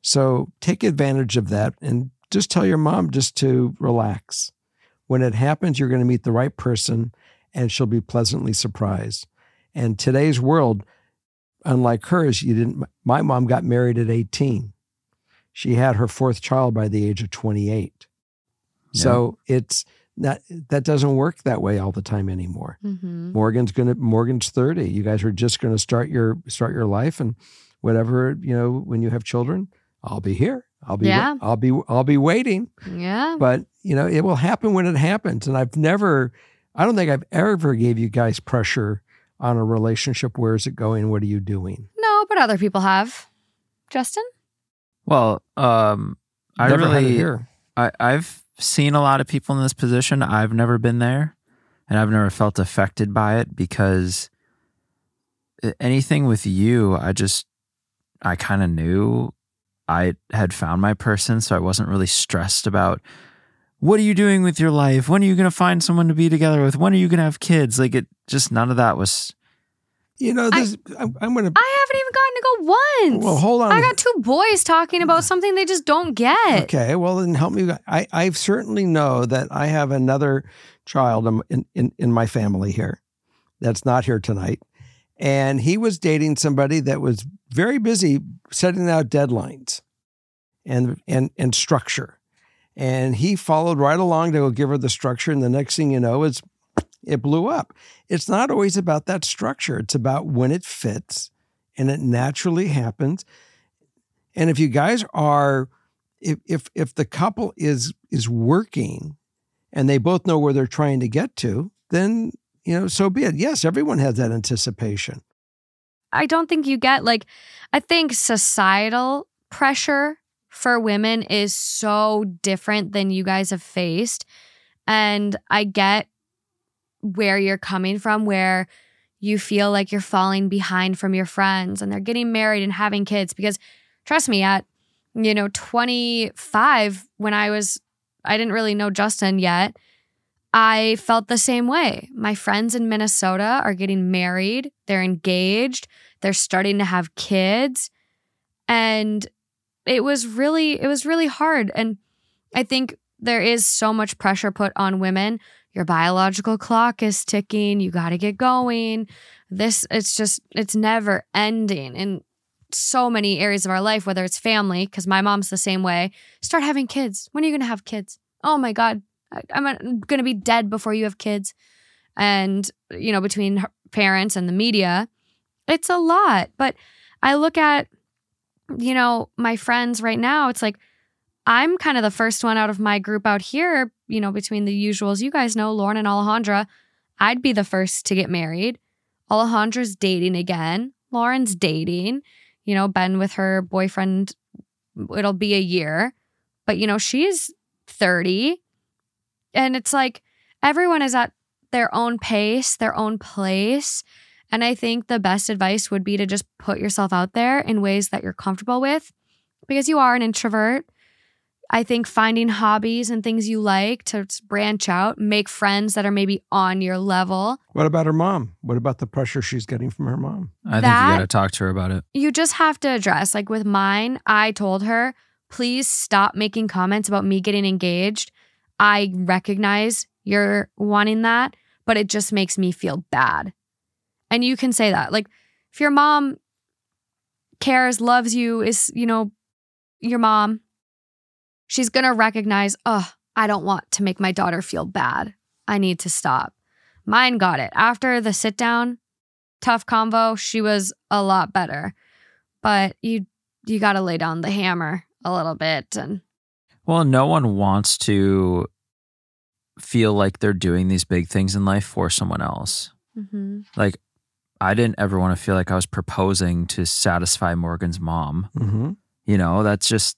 So take advantage of that and just tell your mom just to relax. When it happens, you're going to meet the right person and she'll be pleasantly surprised. And today's world, unlike hers, you didn't my mom got married at 18 she had her fourth child by the age of 28. So it's not that doesn't work that way all the time anymore. Mm-hmm. Morgan's gonna Morgan's 30. You guys are just gonna start your start your life and whatever, you know, when you have children, I'll be here. I'll be Yeah. I'll be I'll be waiting. Yeah. But you know, it will happen when it happens. And I've never I don't think I've ever gave you guys pressure on a relationship. Where is it going? What are you doing? No, but other people have. Justin? Well, um, I Never really, here. I, I've seen a lot of people in this position. I've never been there, and I've never felt affected by it because anything with you, I just, I kind of knew I had found my person, so I wasn't really stressed about what are you doing with your life? When are you going to find someone to be together with? When are you going to have kids? Like it, just none of that was. You know, this. I, am I'm going to. I haven't even gotten to go once. Well, hold on. I got two boys talking about something they just don't get. Okay, well then help me. I I certainly know that I have another child in, in in my family here that's not here tonight, and he was dating somebody that was very busy setting out deadlines and and and structure, and he followed right along to go give her the structure, and the next thing you know, it's it blew up. It's not always about that structure; it's about when it fits and it naturally happens. And if you guys are if if if the couple is is working and they both know where they're trying to get to, then you know, so be it. Yes, everyone has that anticipation. I don't think you get like I think societal pressure for women is so different than you guys have faced. And I get where you're coming from where you feel like you're falling behind from your friends and they're getting married and having kids because trust me at you know 25 when I was I didn't really know Justin yet I felt the same way. My friends in Minnesota are getting married, they're engaged, they're starting to have kids and it was really it was really hard. And I think there is so much pressure put on women. Your biological clock is ticking. You got to get going. This it's just it's never ending in so many areas of our life whether it's family because my mom's the same way. Start having kids. When are you going to have kids? Oh my god. I'm going to be dead before you have kids. And you know between parents and the media it's a lot. But i look at you know my friends right now it's like I'm kind of the first one out of my group out here, you know, between the usuals you guys know, Lauren and Alejandra. I'd be the first to get married. Alejandra's dating again. Lauren's dating. You know, been with her boyfriend, it'll be a year. But, you know, she's 30. And it's like everyone is at their own pace, their own place. And I think the best advice would be to just put yourself out there in ways that you're comfortable with because you are an introvert I think finding hobbies and things you like to branch out, make friends that are maybe on your level. What about her mom? What about the pressure she's getting from her mom? I that, think you got to talk to her about it. You just have to address. Like with mine, I told her, please stop making comments about me getting engaged. I recognize you're wanting that, but it just makes me feel bad. And you can say that. Like if your mom cares, loves you, is, you know, your mom, she's going to recognize, oh, I don't want to make my daughter feel bad. I need to stop. Mine got it. After the sit down, tough convo, she was a lot better. But you you got to lay down the hammer a little bit and Well, no one wants to feel like they're doing these big things in life for someone else. Mm-hmm. Like I didn't ever want to feel like I was proposing to satisfy Morgan's mom. Mm-hmm. You know, that's just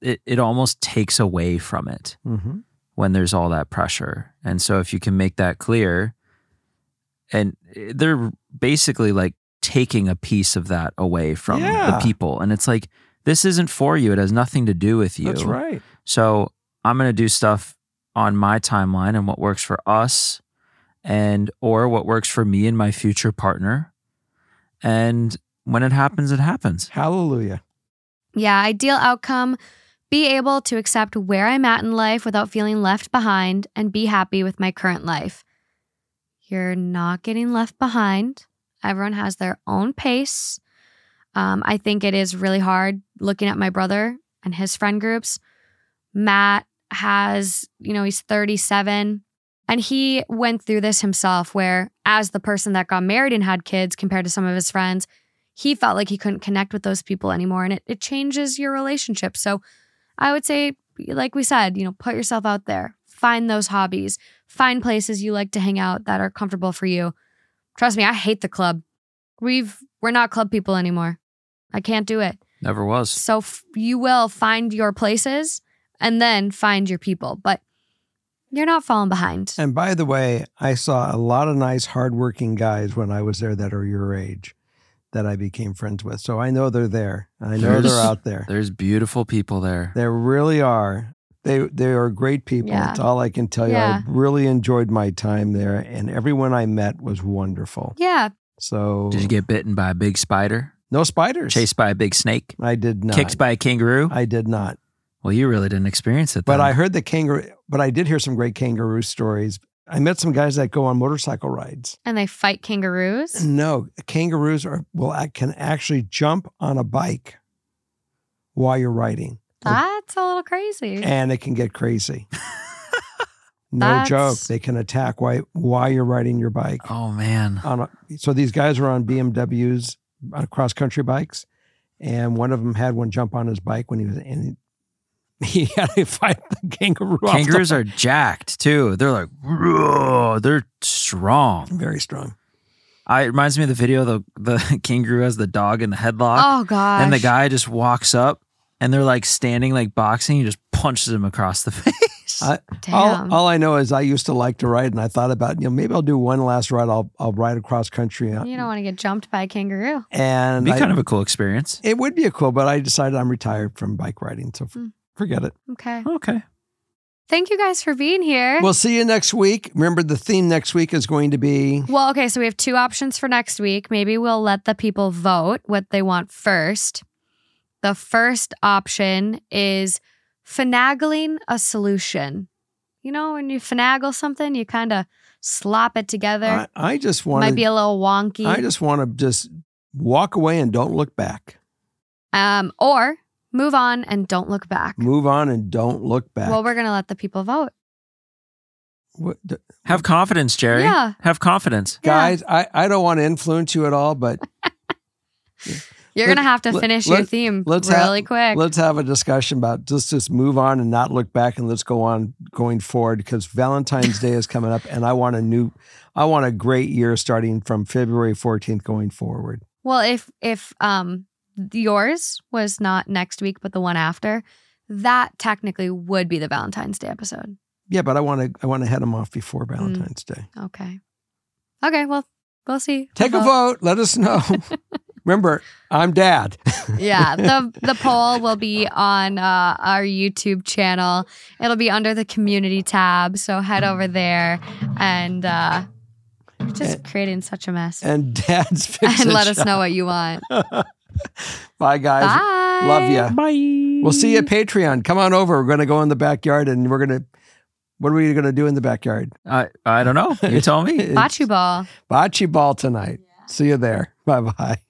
it, it almost takes away from it mm-hmm. when there's all that pressure. And so if you can make that clear, and they're basically like taking a piece of that away from yeah. the people. And it's like, this isn't for you. It has nothing to do with you. That's right. So I'm going to do stuff on my timeline and what works for us and or what works for me and my future partner. And when it happens, it happens. Hallelujah. Yeah, ideal outcome be able to accept where I'm at in life without feeling left behind and be happy with my current life. You're not getting left behind. Everyone has their own pace. Um, I think it is really hard looking at my brother and his friend groups. Matt has, you know, he's 37 and he went through this himself where, as the person that got married and had kids compared to some of his friends, he felt like he couldn't connect with those people anymore and it, it changes your relationship. So, I would say, like we said, you know, put yourself out there, find those hobbies, find places you like to hang out that are comfortable for you. Trust me, I hate the club. We've we're not club people anymore. I can't do it. Never was. So f- you will find your places and then find your people, but you're not falling behind. And by the way, I saw a lot of nice, hardworking guys when I was there that are your age that I became friends with. So I know they're there. I know There's- they're out there. There's beautiful people there. They really are. They they are great people. Yeah. That's all I can tell you. Yeah. I really enjoyed my time there, and everyone I met was wonderful. Yeah. So Did you get bitten by a big spider? no spiders? Chased by a big snake? I did not. Kicked by a kangaroo? I did not. well, you really didn't experience it. But. I heard the kangaroo. But I did hear some great kangaroo stories. I met some guys that go on motorcycle rides. And they fight kangaroos. No, kangaroos are will can actually jump on a bike while you're riding, That's a little crazy. and it can get crazy. (laughs) no That's- joke. They can attack while while you're riding your bike. Oh man. On a, so these guys were on BMWs, on uh, cross country bikes, and one of them had one jump on his bike when he was in. (laughs) He had to fight the kangaroo. off the Kangaroos are jacked too. They're like, "Whoa," they're strong. very strong. I, it reminds me of the video the the (laughs) kangaroo has the dog in the headlock, oh god! and the guy just walks up, and they're like standing like boxing. He just punches him across the (laughs) face. I, Damn. all, all I know is I used to like to ride, and I thought about you know maybe I'll do one last ride. I'll I'll ride across country. you don't want to get jumped by a kangaroo. and It'd be I- kind of a cool experience. it would be a cool, but I decided I'm retired from bike riding, so f- Hmm. Forget it. Okay. Okay. Thank you guys for being here. We'll see you next week. Remember, the theme next week is going to be Well, okay, so we have two options for next week. Maybe we'll let the people vote what they want first. The first option is finagling a solution. You know, when you finagle something, you kind of slop it together. I, I just want Might be a little wonky. I just want to just walk away and don't look back. um, or move on and don't look back. Move on and don't look back. Well, we're going to let the people vote. What- d- Have confidence, Jerry. Yeah. Have confidence. Yeah. guys, I, I don't want to influence you at all, but (laughs) You're going to have to let- finish your let- theme let's really have- quick. let's have a discussion about just just move on and not look back and let's go on going forward because Valentine's Day is coming up and I want a new I want a great year starting from February 14th going forward. Well, if if um yours was not next week but the one after, that technically would be the Valentine's Day episode. Yeah, but I want to I want to head them off before Valentine's Day. Okay. Okay, well, we'll see. Take a We'll vote. Let us know. (laughs) Remember, I'm dad. yeah, the (laughs) the poll will be on uh, our YouTube channel. It'll be under the community tab, so head over there and uh you're just creating such a mess. and dad's (laughs) And let us shop. know what you want. (laughs) Bye guys. Bye. Love you. Bye. We'll see you at Patreon. Come on over. We're going to go in the backyard and we're going to what are we going to do in the backyard? I I don't know. You tell me. (laughs) Bocce ball. Bocce ball tonight. See you there. Bye bye.